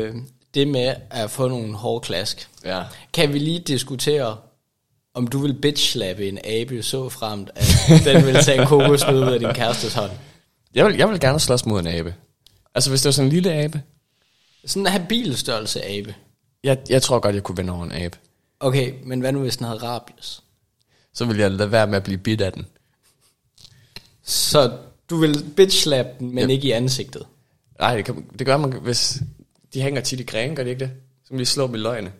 Øh, Det med at få nogle hårde klask. Ja. Kan vi lige diskutere, om du vil bitch-slappe en abe så fremt, at den vil tage en kokosnød ud af din kærestes hånd? Jeg vil, jeg vil gerne slås mod en abe. Altså, hvis det var sådan en lille abe. Sådan en habil størrelse abe. Jeg, jeg tror godt, jeg kunne vinde over en abe. Okay, men hvad nu hvis den havde rabies? Så vil jeg lade være med at blive bidt af den. Så du vil bitch-slappe den, men Yep. ikke i ansigtet? Nej, det, kan, det gør man, hvis de hænger tit i grene, gør de ikke det? Så kan de slå dem i løgene.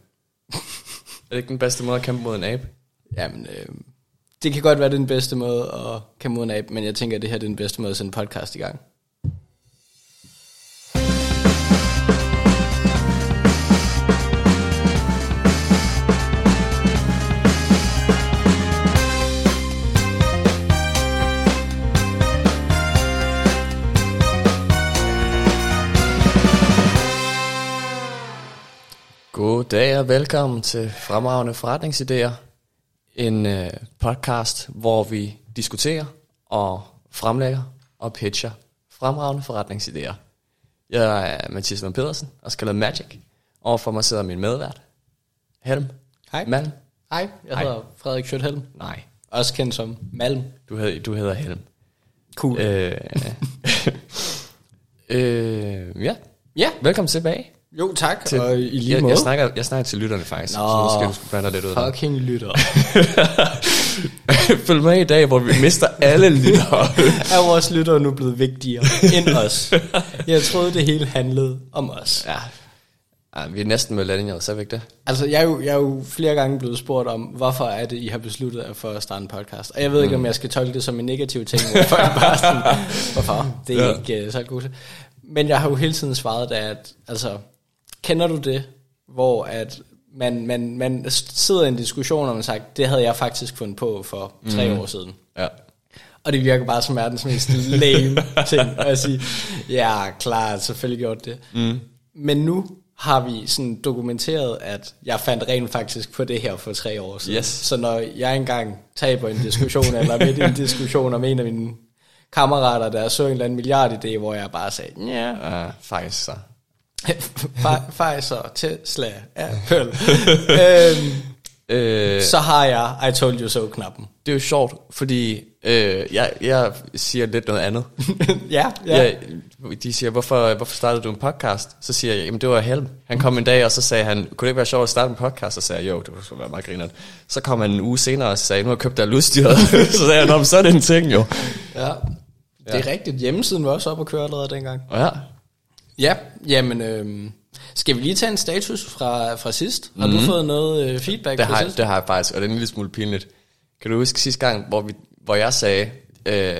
er det ikke den bedste måde at kæmpe mod en abe? Jamen, øh, det kan godt være, det er den bedste måde at kæmpe mod en abe, men jeg tænker, at det her er den bedste måde at sende podcast i gang. God dag og velkommen til Fremragende Forretningsidéer. En øh, podcast, hvor vi diskuterer og fremlægger og pitcher fremragende forretningsidéer. Jeg er Mathias Lund Pedersen og skal lave Magic. Overfor mig sidder min medvært, Helm. Hej. Malm. Hej, jeg Hej. hedder Frederik Schøthelm, Nej, også kendt som Malm. du hedder, du hedder Helm. Cool. Øh, øh, ja, Ja, velkommen tilbage. Jo tak, Til, og i lige jeg, måde. jeg, snakker, jeg snakker til lytterne faktisk, Nå, så nu skal du blande lidt ud. af. Fucking lytter. Følg med i dag, hvor vi mister alle lyttere. er vores lyttere nu blevet vigtigere end os? Jeg troede, det hele handlede om os. ja. ja, vi er næsten millennials, er vi ikke det? Altså, jeg er, jo, jeg er jo flere gange blevet spurgt om, hvorfor er det, I har besluttet jer for at starte en podcast. Og jeg ved ikke, om jeg skal tolke det som en negativ ting, for jeg bare sådan, hvorfor? Det er Ja. ikke uh, så godt. Men jeg har jo hele tiden svaret at, altså, kender du det, hvor at man, man, man sidder i en diskussion, og man siger, det havde jeg faktisk fundet på for tre år siden. Ja. Og det virker bare som verdens mest lame ting at sige, ja, klart, selvfølgelig gjort det. Mm. Men nu har vi sådan dokumenteret, at jeg fandt rent faktisk på det her for tre år siden. Yes. Så når jeg engang taber en diskussion, eller midt i en diskussion om en af mine kammerater, der så en eller anden milliardidé, hvor jeg bare sagde, ja, Uh, faktisk så. Pfizer, Tesla, Apple, øhm, Øh, så har jeg I told you so-knappen. det er jo sjovt, fordi øh, jeg, jeg siger lidt noget andet. ja, ja. Jeg, de siger, hvorfor, hvorfor startede du en podcast? Så siger jeg, jamen det var Helm. Han kom en dag, og så sagde han, kunne det ikke være sjovt at starte en podcast? Så sagde jeg, jo, det skulle være meget grineren. Så kom han en uge senere og sagde, nu har jeg købt dig udstyret. så sagde jeg, "Nå, men så er det en ting jo. ja. Det er rigtigt. Hjemmesiden var også op at køre allerede dengang. Og ja, Ja, jamen, øh, skal vi lige tage en status fra, fra sidst? Har mm. du fået noget øh, feedback det fra har, sidst? det har jeg faktisk, og det er en lille smule pinligt. Kan du huske sidste gang, hvor, vi, hvor jeg sagde, øh,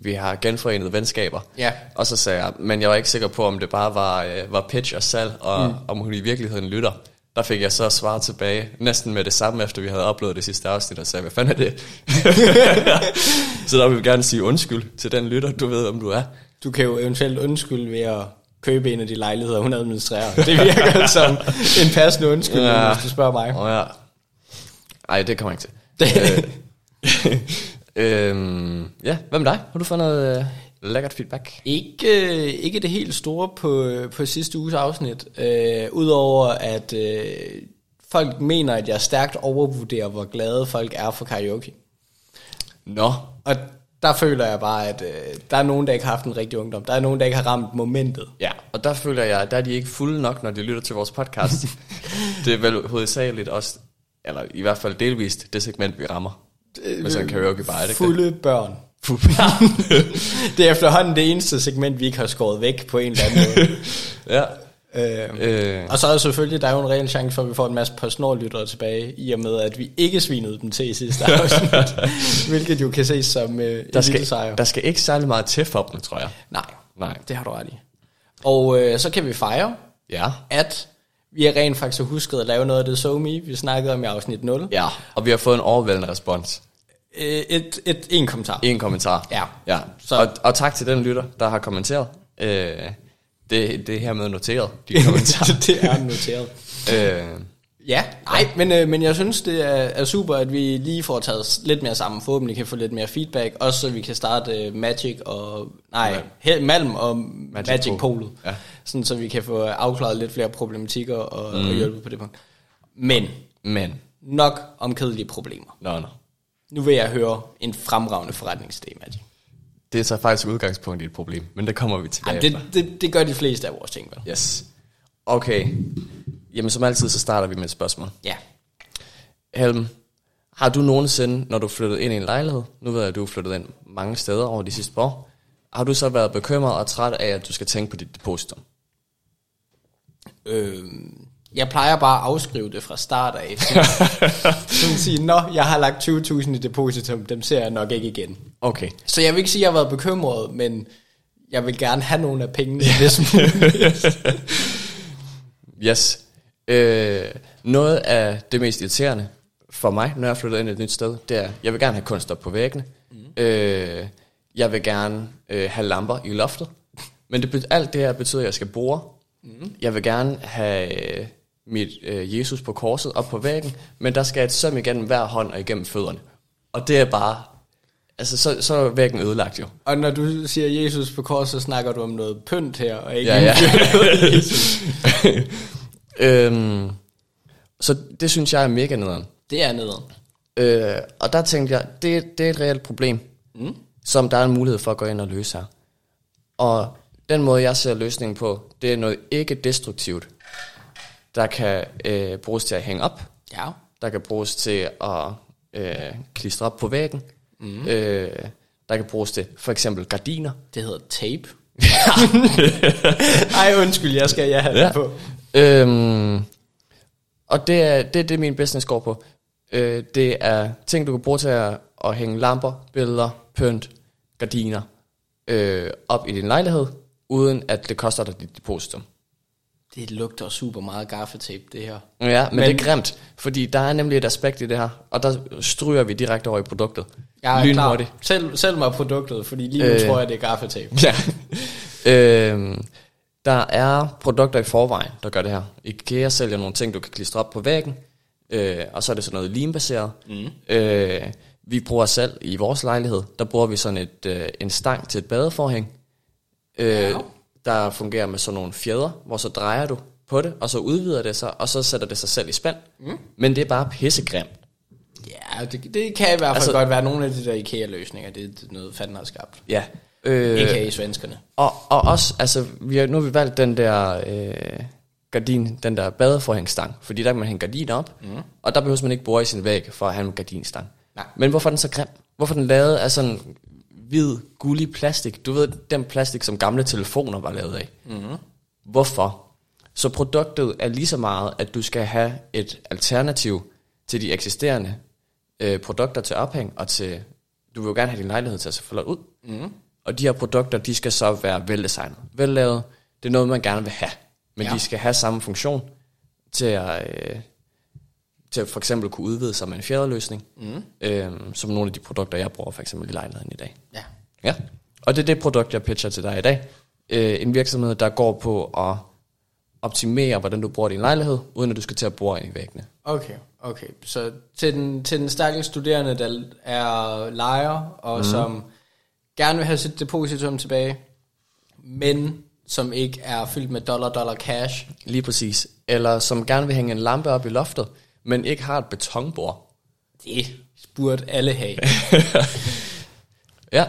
vi har genforenet venskaber? Ja. Og så sagde jeg, men jeg var ikke sikker på, om det bare var, øh, var pitch og salg, og mm. om hun i virkeligheden lytter. Der fik jeg så svar tilbage, næsten med det samme, efter vi havde uploadet det sidste afsnit, og sagde, hvad fanden er det? så der vil vi gerne sige undskyld til den lytter, du ved, om du er. Du kan jo eventuelt undskylde ved at købe en af de lejligheder, hun administrerer. Det virker som en passende undskyldning, ja. Hvis du spørger mig. Åh ja. Ej, det kommer jeg ikke til. øhm, ja, hvad med dig? Har du fået noget øh, lækkert feedback? ikke, øh, ikke det helt store på, øh, på sidste uges afsnit. Øh, Udover at øh, folk mener, at jeg stærkt overvurderer, hvor glade folk er for karaoke. Nå, Og der føler jeg bare, at øh, der er nogen, der ikke har haft en rigtig ungdom. Der er nogen, der ikke har ramt momentet. Ja, og der føler jeg, at der er de ikke fulde nok, når de lytter til vores podcast. det er vel hovedsageligt også, eller i hvert fald delvist, det segment, vi rammer. Med sådan en karaoke bar, er det ikke Fulde børn. det er efterhånden det eneste segment, vi ikke har skåret væk på en eller anden måde. Ja. Øh, Øh, og så er der selvfølgelig, der er jo en reel chance for, at vi får en masse postnordlyttere tilbage, i og med, at vi ikke svinede dem til i sidste afsnit. hvilket jo kan ses som øh, en der, lille skal, sejr. der skal ikke særlig meget til for dem, tror jeg. Nej, Nej. det har du ret i. Og øh, så kan vi fejre, Ja. at vi har rent faktisk husket at lave noget af det SoMe, vi snakkede om i afsnit 0. Ja, og vi har fået en overvældende respons. Øh, Et, et, en kommentar. En kommentar. Ja. ja. Så. Og, og tak til den lytter, der har kommenteret. Øh, det, det er hermed noteret, de kommentarer. det er noteret. øh, Ja, nej, men, øh, men jeg synes, det er, er super, at vi lige får taget lidt mere sammen. Forhåbentlig kan få lidt mere feedback. Også så vi kan starte øh, Magic og... Nej, ja. Malm og Magic, Magic. Polo. Ja. Sådan, så vi kan få afklaret lidt flere problematikker og, mm. og hjælpe på det punkt. Men Men, nok om kedelige problemer. nå, nå. Nu vil jeg høre en fremragende forretningsidé, Magic. Det er så faktisk udgangspunkt i et problem, men det kommer vi tilbage Ej, det, det, det gør de fleste af vores ting, vel? Yes. Okay. Jamen som altid, så starter vi med et spørgsmål. Ja. Helm, har du nogensinde, når du flyttede ind i en lejlighed, nu ved jeg, at du er flyttet ind mange steder over de sidste par år, har du så været bekymret og træt af, at du skal tænke på dit depositum? Øh, jeg plejer bare at afskrive det fra start af. Sådan, sådan sige, nå, jeg har lagt 20.000 i depositum, dem ser jeg nok ikke igen. Okay. Så jeg vil ikke sige, at jeg har været bekymret, men jeg vil gerne have nogle af pengene, hvis muligt. Yes. Øh, noget af det mest irriterende for mig, når jeg flytter ind et nyt sted, det er, jeg vil gerne have kunst op på væggene. Mm. Øh, jeg vil gerne øh, have lamper i loftet. Men det, alt det her betyder, at jeg skal bore. Mm. Jeg vil gerne have øh, mit øh, Jesus på korset op på væggen, men der skal et søm igennem hver hånd og igennem fødderne. Og det er bare... Altså, så, så er væggen ødelagt jo. Og når du siger Jesus på kors, så snakker du om noget pynt her, og ikke Ja, ja. øhm, så det synes jeg er mega nederen. Det er nederen. Øh, og der tænkte jeg, det, det er et reelt problem, mm. som der er en mulighed for at gå ind og løse her. Og den måde, jeg ser løsningen på, det er noget ikke destruktivt, der kan øh, bruges til at hænge op, Ja. der kan bruges til at øh, klistre op på væggen, mm. øh, der kan bruges til for eksempel gardiner. Det hedder tape. Ej, undskyld, jeg skal jeg have ja. det på. Øhm, og det er, det er det, min business går på. Øh, det er ting, du kan bruge til at, at hænge lamper, billeder, pynt, gardiner øh, op i din lejlighed, uden at det koster dig dit depositum. Det lugter super meget gaffetape, det her. Ja, men, Men- det er grimt, fordi der er nemlig et aspekt i det her, og der stryger vi direkte over i produktet. Jeg er klar. Selv, selv mig produktet, fordi lige nu Øh. øh. tror jeg, det er gaffetape. Ja. øhm, der er produkter i forvejen, der gør det her. IKEA sælger nogle ting, du kan klistre op på væggen, øh, og så er det sådan noget limbaseret. Mm. Øh, vi bruger selv i vores lejlighed, der bruger vi sådan et, øh, en stang til et badeforhæng, øh, Ja. Der fungerer med sådan nogle fjeder, hvor så drejer du på det, og så udvider det sig, og så sætter det sig selv i spand. Mm. Men det er bare pissegrimt. Ja, det, det kan i hvert fald Altså- godt være nogle af de der IKEA-løsninger. Det er noget, fanden har skabt. Ja. Øh, IKEA svenskerne. Og, og også, altså, vi har, nu har vi valgt den der øh, gardin, den der badeforhængstang, fordi der kan man hænge gardiner op, mm. og der behøver man ikke bore i sin væg for at have en gardinstang. Nej. Men hvorfor er den så grim? Hvorfor den lavet af sådan hvid, gullig plastik? Du ved, den plastik, som gamle telefoner var lavet af. Mm. Hvorfor? Så produktet er lige så meget, at du skal have et alternativ til de eksisterende øh, produkter til ophæng, og til, du vil jo gerne have din lejlighed til at se flot ud. Mm. Og de her produkter, de skal så være veldesignet. Vellavet, det er noget, man gerne vil have. Men ja. De skal have samme funktion til at, øh, til for eksempel kunne udvide sig med en fjederløsning, mm. øh, som nogle af de produkter, jeg bruger for eksempel i lejligheden i dag. Ja. Ja, og det er det produkt, jeg pitcher til dig i dag. Øh, en virksomhed, der går på at optimere, hvordan du bruger din lejlighed, uden at du skal til at bore ind i væggene. Okay, okay. Så til den, til den stakkels studerende, der er lejer, og mm. som gerne vil have sit depositum tilbage, men som ikke er fyldt med dollar, dollar cash. Lige præcis. Eller som gerne vil hænge en lampe op i loftet, men ikke har et betonbord. Det burde alle have. Ja,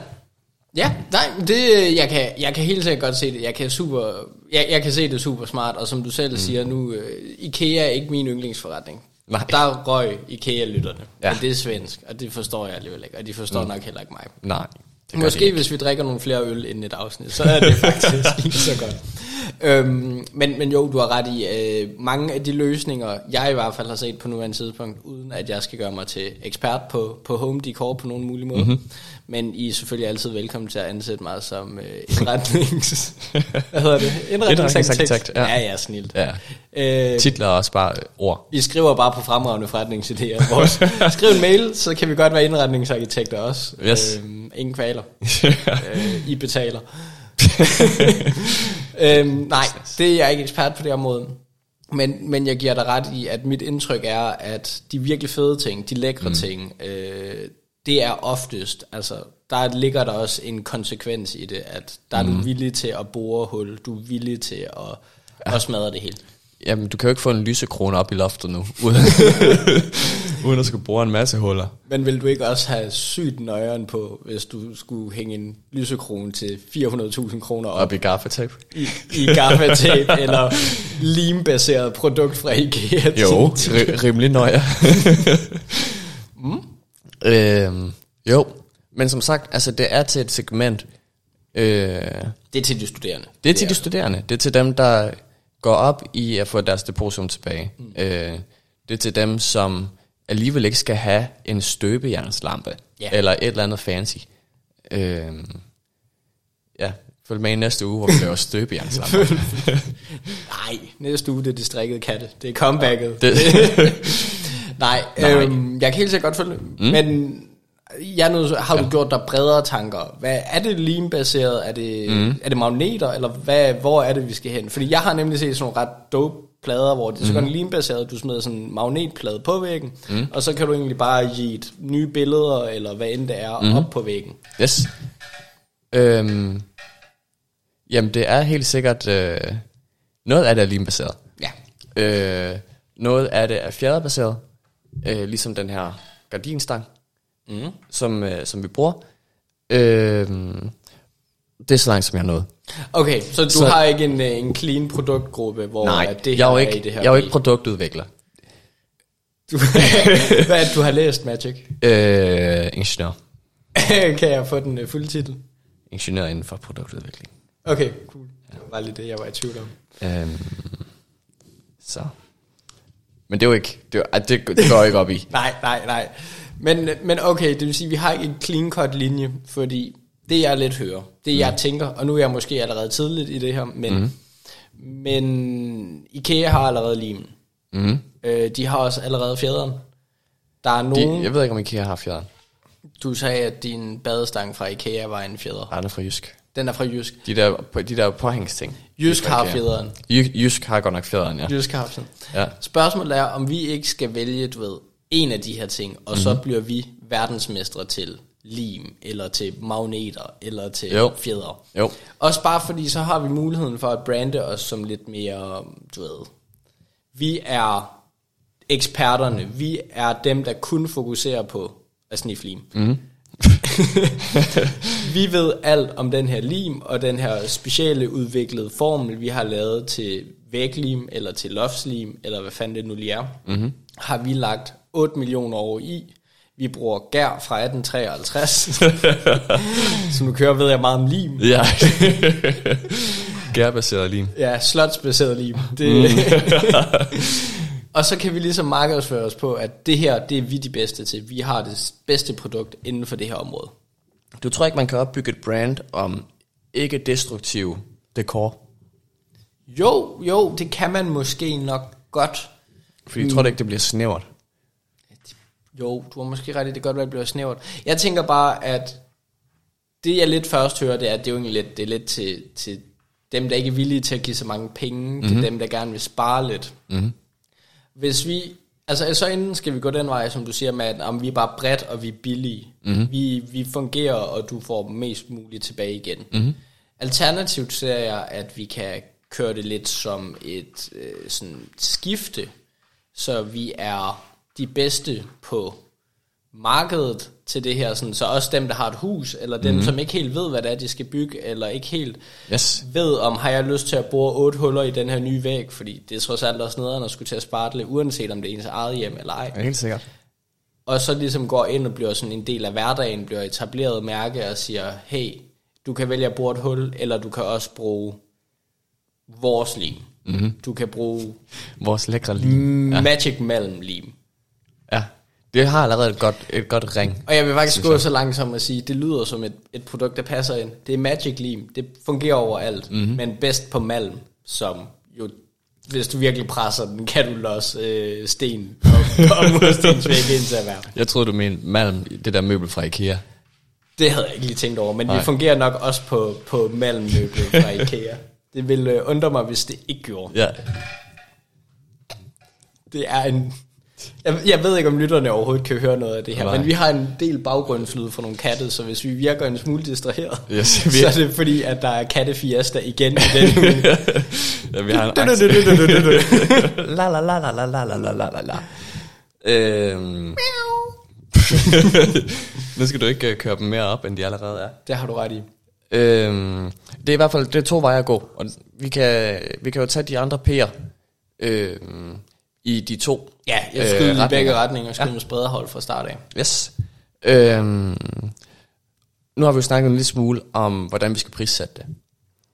Ja, nej, det, jeg, kan, jeg kan helt sikkert godt se det. Jeg kan, super, jeg, jeg kan se det super smart, og som du selv mm. siger nu, uh, IKEA er ikke min yndlingsforretning. Nej. Der røg IKEA-lytterne, Ja. ja. men det er svensk, og det forstår jeg alligevel ikke, og de forstår mm. nok heller ikke mig. nej. Måske ikke. hvis vi drikker nogle flere øl inden et afsnit, så er det faktisk lige så godt. Øhm, men, men jo, du har ret i, øh, mange af de løsninger, jeg i hvert fald har set på nuværende tidspunkt, uden at jeg skal gøre mig til ekspert på, på home decor på nogen mulig måde. Mm-hmm. Men I er selvfølgelig altid velkommen til at ansætte mig som øh, indretnings... hvad hedder det? Indretningsarkitekt, ja. ja. Ja, snilt. Ja. Øh, Titler er også bare øh, ord. vi skriver bare på fremragende forretningsidéer. Vores, skriv en mail, så kan vi godt være indretningsarkitekter også. Yes. Øhm, ingen kvaler. øh, I betaler. øhm, nej, det er jeg ikke ekspert på det område. Men, men jeg giver dig ret i, at mit indtryk er, at de virkelig fede ting, de lækre mm. ting, øh, det er oftest, altså der ligger der også en konsekvens i det, at der mm. er du villig til at bore hul, du er villig til at, ja. at smadre det hele. Jamen, du kan jo ikke få en lysekrone op i loftet nu, uden, uden at skulle bore en masse huller. Men vil du ikke også have sygt nøjeren på, hvis du skulle hænge en lysekrone til 400.000 kroner op? Op i gaffatape. I, i gaffatape, eller limbaseret produkt fra IKEA. Jo, ri- rimelig nøjer. øhm, jo, men som sagt, altså det er til et segment. Øh, det er til de studerende. Det er til de studerende. Det er til dem, der går op i at få deres depositum tilbage. Mm. Øh, det er til dem, som alligevel ikke skal have en støbejernslampe, yeah. eller et eller andet fancy. Øh, ja, følg med i næste uge, hvor vi laver støbejernslampe. Nej, næste uge det er det strikkede katte. Det er comebacket. Det. Nej, Nej. Øhm, jeg kan helt sikkert godt følge mm. men Ja, nu har du ja. gjort dig bredere tanker. Hvad, er det lean-baseret? Er det, mm. er det magneter? Eller hvad, hvor er det, vi skal hen? Fordi jeg har nemlig set sådan nogle ret dope plader, hvor det er så mm. lean-baseret, du smider sådan en magnetplade på væggen, mm. og så kan du egentlig bare give et nye billeder, eller hvad end det er, mm. op på væggen. Yes. Øhm, jamen, det er helt sikkert... Øh, noget af det er lean-baseret. Ja. Øh, noget af det er fjederbaseret, øh, ligesom den her gardinstang mm. som, øh, som vi bruger. Øh, det er så langt, som jeg nåede. Okay, så du så, har ikke en, øh, en clean produktgruppe, hvor nej, det jeg er, ikke, er i det her jeg er jo ikke produktudvikler. Du, hvad er det, du har læst, Magic? Øh, ingeniør. kan jeg få den uh, fulde titel? Ingeniør inden for produktudvikling. Okay, cool. Det var lige det, jeg var i tvivl om. Øhm, så. Men det er jo ikke, det, er, det, det går ikke op i. nej, nej, nej. Men, men okay, det vil sige, at vi har ikke en clean cut linje, fordi det jeg lidt hører, det mm. jeg tænker, og nu er jeg måske allerede tidligt i det her, men, mm. men IKEA har allerede limen. Mm. Øh, de har også allerede fjederen. Der er nogen... De, jeg ved ikke, om IKEA har fjederen. Du sagde, at din badestang fra IKEA var en fjeder. Nej, den er fra Jysk. Den er fra Jysk. De der, de der påhængsting. Jysk har fjederen. Jysk har godt nok fjederen, ja. Jysk har sådan. Ja. Spørgsmålet er, om vi ikke skal vælge, du ved, en af de her ting, og mm-hmm. så mhm. bliver vi verdensmestre til lim, eller til magneter, eller til jo. fjeder. Jo. Også bare fordi, så har vi muligheden for at brande os som lidt mere, du ved, vi er eksperterne, vi er dem, der kun fokuserer på at lim. Mm. vi ved alt om den her lim, og den her specielle udviklede formel, vi har lavet til væglim, eller til loftslim, eller hvad fanden det nu lige er, mm-hmm. har vi lagt 8 millioner år i. Vi bruger gær fra 1853. så nu kører ved jeg meget om lim. Ja. Gærbaseret lim. Ja, slotsbaseret lim. Det, mm. Og så kan vi ligesom markedsføre os på, at det her, det er vi de bedste til. Vi har det bedste produkt inden for det her område. Du tror ikke, man kan opbygge et brand om ikke destruktiv dekor? Jo, jo, det kan man måske nok godt. Fordi jeg tror det ikke, det bliver snævert. Jo, du har måske ret i, det godt være, det bliver snævert. Jeg tænker bare, at det jeg lidt først hører, det er, at det er jo egentlig lidt, det er lidt til, til dem, der ikke er villige til at give så mange penge, mm-hmm. til mhm. dem, der gerne vil spare lidt. Mm-hmm. Hvis vi, altså så inden skal vi gå den vej, som du siger med, at om vi er bare bredt, og vi er billige. Mm-hmm. Vi, vi fungerer, og du får mest muligt tilbage igen. Mm-hmm. Alternativt ser jeg, at vi kan køre det lidt som et øh, sådan skifte, så vi er de bedste på markedet til det her, sådan, så også dem, der har et hus, eller dem, mm. som ikke helt ved, hvad det er, de skal bygge, eller ikke helt yes. ved, om har jeg lyst til at bore otte huller i den her nye væg, fordi det er trods alt også nederen at skulle til at spartle, uanset om det er ens eget hjem eller ej. Ja, helt sikkert. Og så ligesom går ind og bliver sådan en del af hverdagen, bliver etableret mærke og siger, hey, du kan vælge at bore et hul, eller du kan også bruge vores lim. Mm-hmm. Du kan bruge vores lækre lim. Magic ja. Malm lim. Ja, det har allerede et godt, et godt ring. Og jeg vil faktisk gå så langt som at sige, det lyder som et, et produkt, der passer ind. Det er Magic Lim. Det fungerer overalt, mm-hmm. men bedst på malm, som jo hvis du virkelig presser den, kan du låse øh, sten og, og murstensvæg ind til at være. Jeg troede, du mente malm, det der møbel fra Ikea. Det havde jeg ikke lige tænkt over, men Nej. det fungerer nok også på, på malmmøblet fra Ikea. Det ville øh, undre mig, hvis det ikke gjorde. Ja. Det er en... Jeg, jeg ved ikke, om lytterne overhovedet kan høre noget af det her, Nej. men vi har en del baggrundslyd fra nogle katte, så hvis vi virker en smule distraheret, Yes, vi så er- det fordi, at der er kattefiesta igen i den uge. Ja, vi har en La la la la la la la la la la la. Øhm. nu skal du ikke øh, køre dem mere op, end de allerede er. Det har du ret i. Øhm, det er i hvert fald det er to veje at gå, og vi kan, vi kan jo tage de andre P'er øhm, i de to Ja, jeg skyder øh, i retninger. begge retninger og skyder ja. med spredhold fra start af. Yes. Øhm, nu har vi jo snakket en lille smule om, hvordan vi skal prissætte det.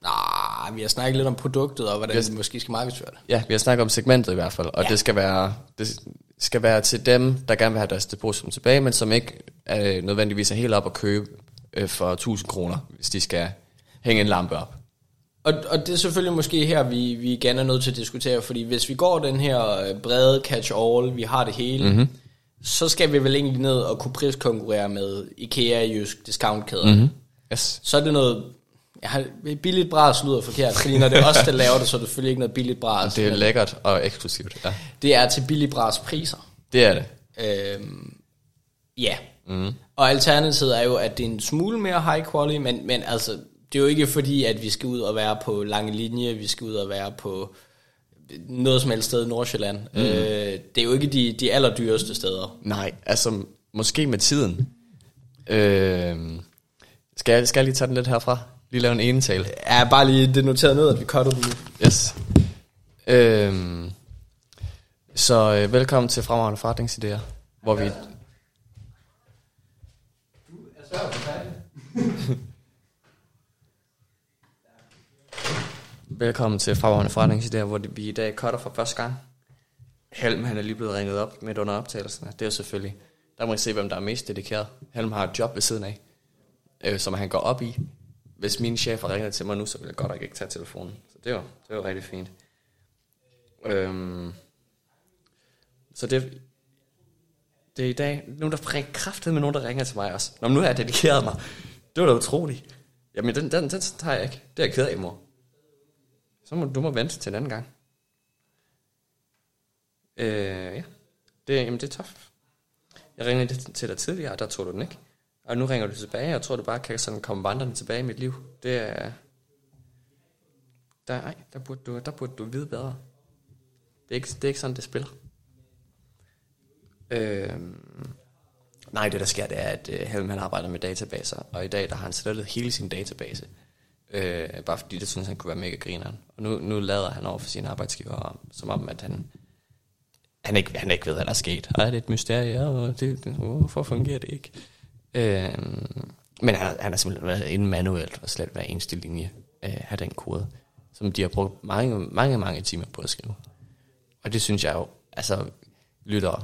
Nej, vi har snakket lidt om produktet og hvordan Yes. vi måske skal markedsføre det. Ja, vi har snakket om segmentet i hvert fald, og ja. det skal være det skal være til dem, der gerne vil have deres depositum tilbage, men som ikke øh, nødvendigvis er helt op at købe øh, for 1000 kroner, hvis de skal hænge en lampe op. Og, og det er selvfølgelig måske her, vi, vi igen er nødt til at diskutere, fordi hvis vi går den her øh, brede catch-all, vi har det hele, mm-hmm. så skal vi vel egentlig ned og kunne priskonkurrere med IKEA, Jysk, discountkæder. Mm-hmm. Yes. Så er det noget... Jeg har, billigt bras lyder forkert, fordi når det er os, der laver det, så er det selvfølgelig ikke noget billigt bras. Det er lækkert og eksklusivt. Ja. det er til billigt bras priser. Det er det. Øhm, ja. Mm. Og alternativet er jo, at det er en smule mere high quality, men, men altså, det er jo ikke fordi, at vi skal ud og være på lange linje, vi skal ud og være på noget som helst sted i Nordsjælland. Mm. Øh, det er jo ikke de, de allerdyreste steder. Nej, altså måske med tiden. Øh, skal, jeg, skal jeg lige tage den lidt herfra? Lige lave en enetale? Ja, bare lige det noteret ned, at vi cutter den nu. Yes. Øhm, så øh, velkommen til Fremragende Forretningsidéer, hvor vi... velkommen til Fagårende Forretningsidéer, hvor vi i dag cutter for første gang. Helm, han er lige blevet ringet op midt under optagelsen. Det er selvfølgelig... Der må I se, hvem der er mest dedikeret. Helm har et job ved siden af, øh, som han går op i. Hvis chef har ringer til mig nu, så vil jeg godt nok ikke tage telefonen. Så det var, det var rigtig fint. Øhm, så det, det er i dag, nu er der ring, kraftet med nogen, der ringer til mig også. Nå, men nu har jeg dedikeret mig. Det var da utroligt. Jamen, den, den, den tager jeg ikke. Det er jeg ked af, mor. Så må du må vente til en anden gang. Øh, ja. Det, jamen, det er tof. Jeg ringede til dig tidligere, og der tog du den ikke. Og nu ringer du tilbage, og jeg tror, du bare kan sådan komme vandrende tilbage i mit liv. Det er... Der, ej, der burde, du, der burde du vide bedre. Det er ikke, det er ikke sådan, det spiller. Øh, nej, det der sker, det er, at øh, Helm han arbejder med databaser, og i dag der har han slettet hele sin database. Øh, bare fordi det synes han kunne være mega grineren. Og nu, nu lader han over for sine arbejdsgiver, som om, at han, han, ikke, han ikke ved, hvad der er sket. Og er det et mysterie, og det, det, hvorfor fungerer det ikke? Øh, men han, han har simpelthen været inde manuelt og slet hver eneste linje øh, af den kode, som de har brugt mange, mange, mange timer på at skrive. Og det synes jeg jo, altså lyttere,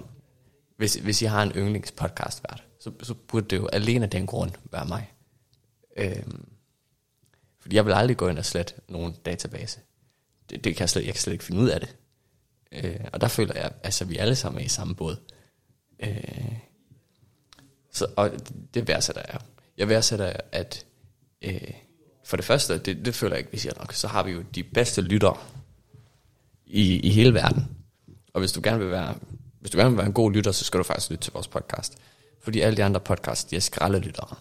hvis, hvis I har en yndlingspodcast vært, så, så burde det jo alene af den grund være mig. Øh, fordi jeg vil aldrig gå ind og slette nogen database. Det, det kan jeg, slet, jeg kan slet ikke finde ud af det. Øh, og der føler jeg, altså vi alle sammen er i samme båd. Øh, så, og det værdsætter jeg. Jeg værdsætter, at øh, for det første, det, det føler jeg ikke, vi siger nok, så har vi jo de bedste lyttere i, i hele verden. Og hvis du gerne vil være, hvis du gerne vil være en god lytter, så skal du faktisk lytte til vores podcast. Fordi alle de andre podcasts, de er skraldelyttere.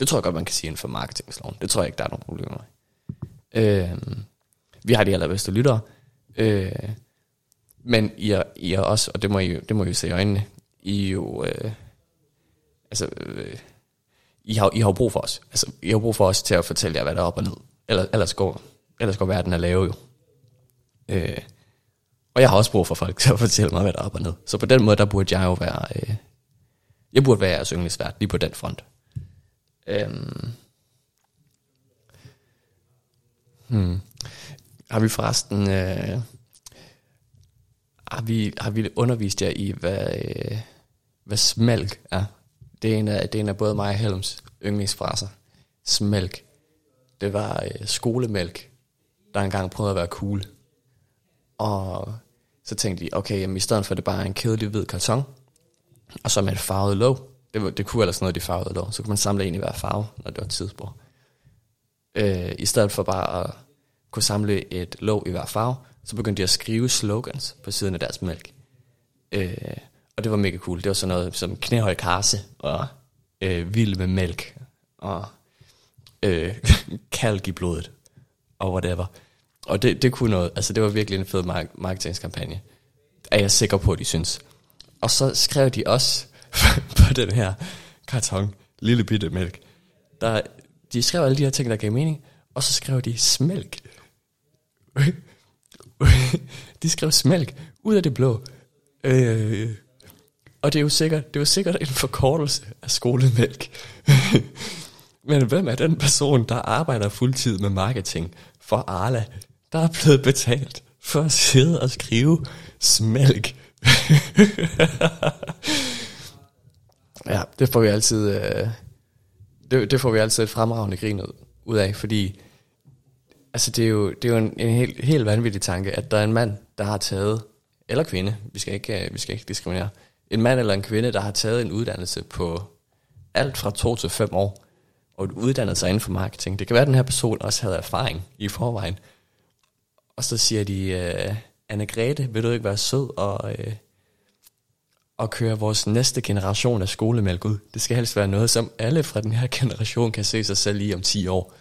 Det tror jeg godt, man kan sige inden for marketingsloven. Det tror jeg ikke, der er nogen problemer med. Øh, vi har de allerbedste lyttere. Øh, men I er, I er også, og det må I, det må I jo se i øjnene, I er jo, øh, altså, øh, I har, I har jo brug for os. Altså, I har brug for os til at fortælle jer, hvad der er op og ned. Ellers, ellers, går, ellers går verden at lave jo. Øh, og jeg har også brug for folk til at fortælle mig, hvad der er op og ned. Så på den måde, der burde jeg jo være, øh, jeg burde være jeres yndlingsvært, lige på den front. Øhm. Hmm. Har vi forresten, øh, har, vi, har vi undervist jer i, hvad, øh, hvad smælk er? Det er en af, det er en af både mig og Helms yndlingsfraser. Smælk. Det var øh, skolemælk, der engang prøvede at være cool. Og så tænkte de, okay, jamen, i stedet for at det bare er en kedelig hvid karton, og så med et farvet låg, det, var, det kunne ellers noget, de farvede låg, så kunne man samle en i hver farve, når det var tidsbrug. Øh, I stedet for bare at kunne samle et låg i hver farve, så begyndte de at skrive slogans på siden af deres mælk. Øh, og det var mega cool. Det var sådan noget som knæhøj karse, og øh, vild med mælk, og øh, kalk i blodet, og whatever. Og det, det kunne noget, altså det var virkelig en fed mark- marketingskampagne. Er jeg sikker på, at de synes. Og så skrev de også på den her karton, lille bitte mælk, der, de skrev alle de her ting, der gav mening, og så skrev de smælk. de skrev smælk ud af det blå. Øh, og det er jo sikkert, det er jo sikkert en forkortelse af skolemælk. Men hvem er den person, der arbejder fuldtid med marketing for Arla, der er blevet betalt for at sidde og skrive smælk? ja, det får vi altid, øh, det, det får vi altid et fremragende grin ud, af, fordi altså det er jo, det er jo en, en helt, helt vanvittig tanke, at der er en mand, der har taget, eller kvinde, vi skal ikke, øh, vi skal ikke diskriminere, en mand eller en kvinde, der har taget en uddannelse på alt fra to til fem år, og uddannet sig inden for marketing. Det kan være, at den her person også havde erfaring i forvejen. Og så siger de, øh, Anne Grete, vil du ikke være sød og, øh, at køre vores næste generation af skolemælk ud? Det skal helst være noget, som alle fra den her generation kan se sig selv i om 10 år.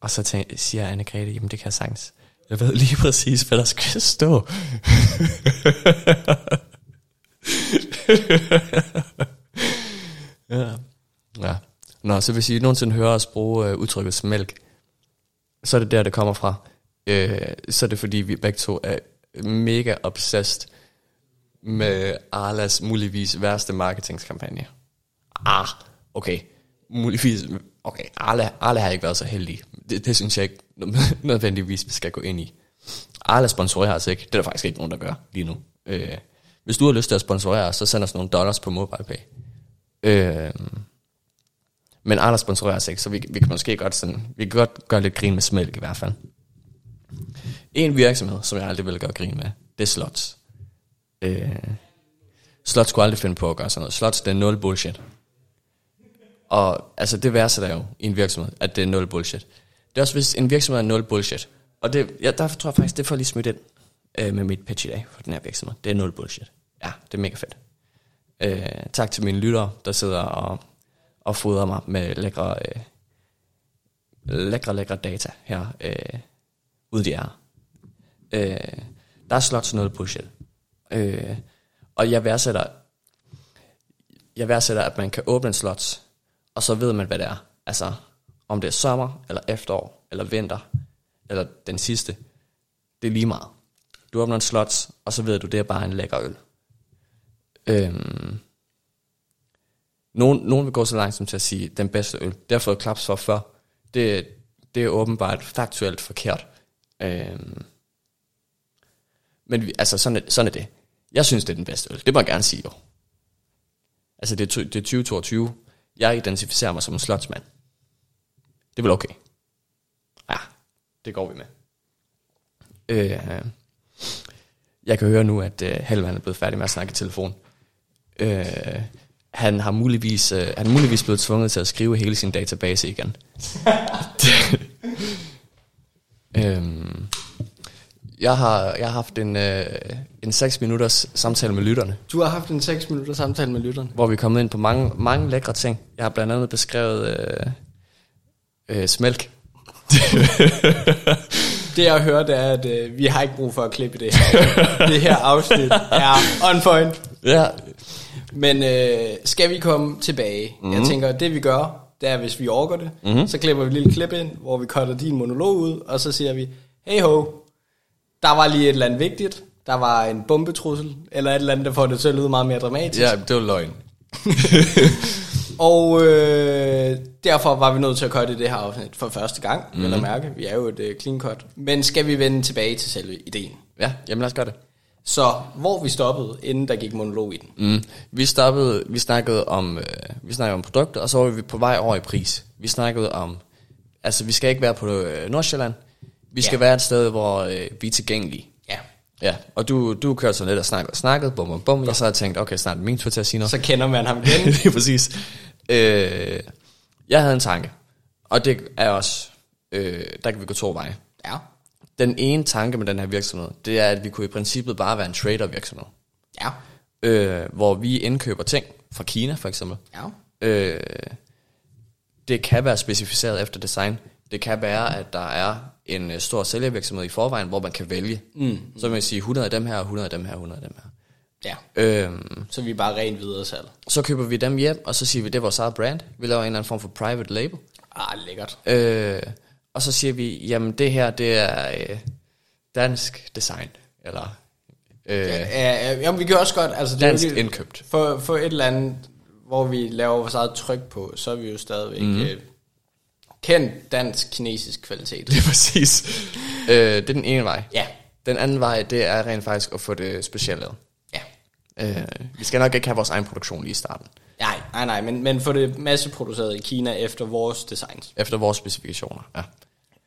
Og så tænker, siger Anne-Grethe, jamen det kan jeg sagtens. Jeg ved lige præcis, hvad der skal stå. ja. ja. Nå, så hvis I nogensinde hører os bruge uh, udtrykket smælk, så er det der, det kommer fra. Øh, så er det fordi, vi begge to er mega obsessed med Arlas muligvis værste marketingskampagne. Ah, okay. Muligvis, okay, Arla, Arla har ikke været så heldig. Det, det synes jeg ikke nødvendigvis, vi skal gå ind i. Arla sponsorerer os ikke. Det er der faktisk ikke nogen, der gør lige nu. Øh, hvis du har lyst til at sponsorere os, så send os nogle dollars på MobilePay. Øh, men Arla sponsorerer os ikke, så vi, vi kan måske godt, sådan, vi kan godt gøre lidt grin med smælk i hvert fald. En virksomhed, som jeg aldrig vil gøre grin med, det er Slots. Øh, Slots skulle aldrig finde på at gøre sådan noget. Slots, det er nul bullshit. Og altså, det værste der jo i en virksomhed, at det er nul bullshit. Det er også, hvis en virksomhed er nul bullshit. Og det, ja, derfor tror jeg faktisk, det får lige smidt ind øh, med mit pitch i dag for den her virksomhed. Det er nul bullshit. Ja, det er mega fedt. Øh, tak til mine lyttere, der sidder og, og fodrer mig med lækre, øh, lækre, lækre data her øh, ude de her. Øh, der er slots noget bullshit. Øh, og jeg værdsætter, jeg værdsætter, at man kan åbne en slots, og så ved man, hvad det er. Altså, om det er sommer, eller efterår, eller vinter, eller den sidste. Det er lige meget. Du åbner en slots, og så ved du, det er bare en lækker øl. Øhm, nogen, nogen vil gå så langt som til at sige, den bedste øl, det har fået klaps for før. Det, det er åbenbart faktuelt forkert. Øhm, men vi, altså, sådan er, sådan er det. Jeg synes, det er den bedste øl. Det må jeg gerne sige, jo. Altså, det er, det er 2022. Jeg identificerer mig som en slotsmand. Det er vel okay. Ja, det går vi med. Øh, jeg kan høre nu, at øh, Helvan er blevet færdig med at snakke i telefon. Øh, han har muligvis, øh, han er muligvis blevet tvunget til at skrive hele sin database igen. øhm, jeg, har, jeg har haft en, øh, en 6 minutters samtale med lytterne. Du har haft en 6 minutters samtale med lytterne. Hvor vi er kommet ind på mange, mange lækre ting. Jeg har blandt andet beskrevet øh, øh, smælk. det jeg hører, det er, at øh, vi har ikke brug for at klippe det her. det her afsnit er on point. Ja. Men øh, skal vi komme tilbage? Mm-hmm. Jeg tænker, det vi gør, det er, hvis vi overgår det, mm-hmm. så klipper vi et lille klip ind, hvor vi cutter din monolog ud, og så siger vi, hey ho, der var lige et eller andet vigtigt, der var en bombetrussel, eller et eller andet, der får det til at lyde meget mere dramatisk. Ja, det var løgn. og øh, derfor var vi nødt til at cutte det her afsnit for første gang, mm. jeg mærke. Vi er jo et uh, clean cut. Men skal vi vende tilbage til selve ideen? Ja, jamen lad os gøre det. Så hvor vi stoppede, inden der gik monolog i den? Mm. Vi stoppede, vi snakkede om, øh, vi snakkede om produkter, og så var vi på vej over i pris. Vi snakkede om, altså vi skal ikke være på øh, Nordsjælland, vi skal ja. være et sted, hvor øh, vi er tilgængelige. Ja. Ja, og du, du kørte så lidt og snakkede og snakkede, bum, bum, bum. Jeg så havde tænkt, okay, snart min tur til at sige noget. Så kender man ham igen. Lige præcis. Øh, jeg havde en tanke, og det er også, øh, der kan vi gå to veje. Ja. Den ene tanke med den her virksomhed, det er, at vi kunne i princippet bare være en trader-virksomhed. Ja. Øh, hvor vi indkøber ting fra Kina for eksempel. Ja. Øh, det kan være specificeret efter design. Det kan være, at der er en øh, stor sælgervirksomhed i forvejen, hvor man kan vælge. Mm. Så man sige 100 af dem her, 100 af dem her, 100 af dem her. Ja. Øhm, Så vi er bare rent videre salg. så køber vi dem hjem, og så siger vi, det er vores eget brand. Vi laver en eller anden form for private label. Ah, lækkert. Øh, og så siger vi, jamen det her, det er øh, dansk design. Eller øh, Ja, ja, jamen, vi kan også godt, altså det er dansk ikke- indkøbt. for, for et eller andet, hvor vi laver vores eget tryk på, så er vi jo stadigvæk mm. øh, kendt dansk-kinesisk kvalitet. Det er præcis. øh, det er den ene vej. Ja, Den anden vej, det er rent faktisk at få det specielt lavet. ja. Øh, vi skal nok ikke have vores egen produktion lige i starten. Nej, nej, nej, men, men få det masseproduceret i Kina efter vores designs. Efter vores specifikationer. Ja,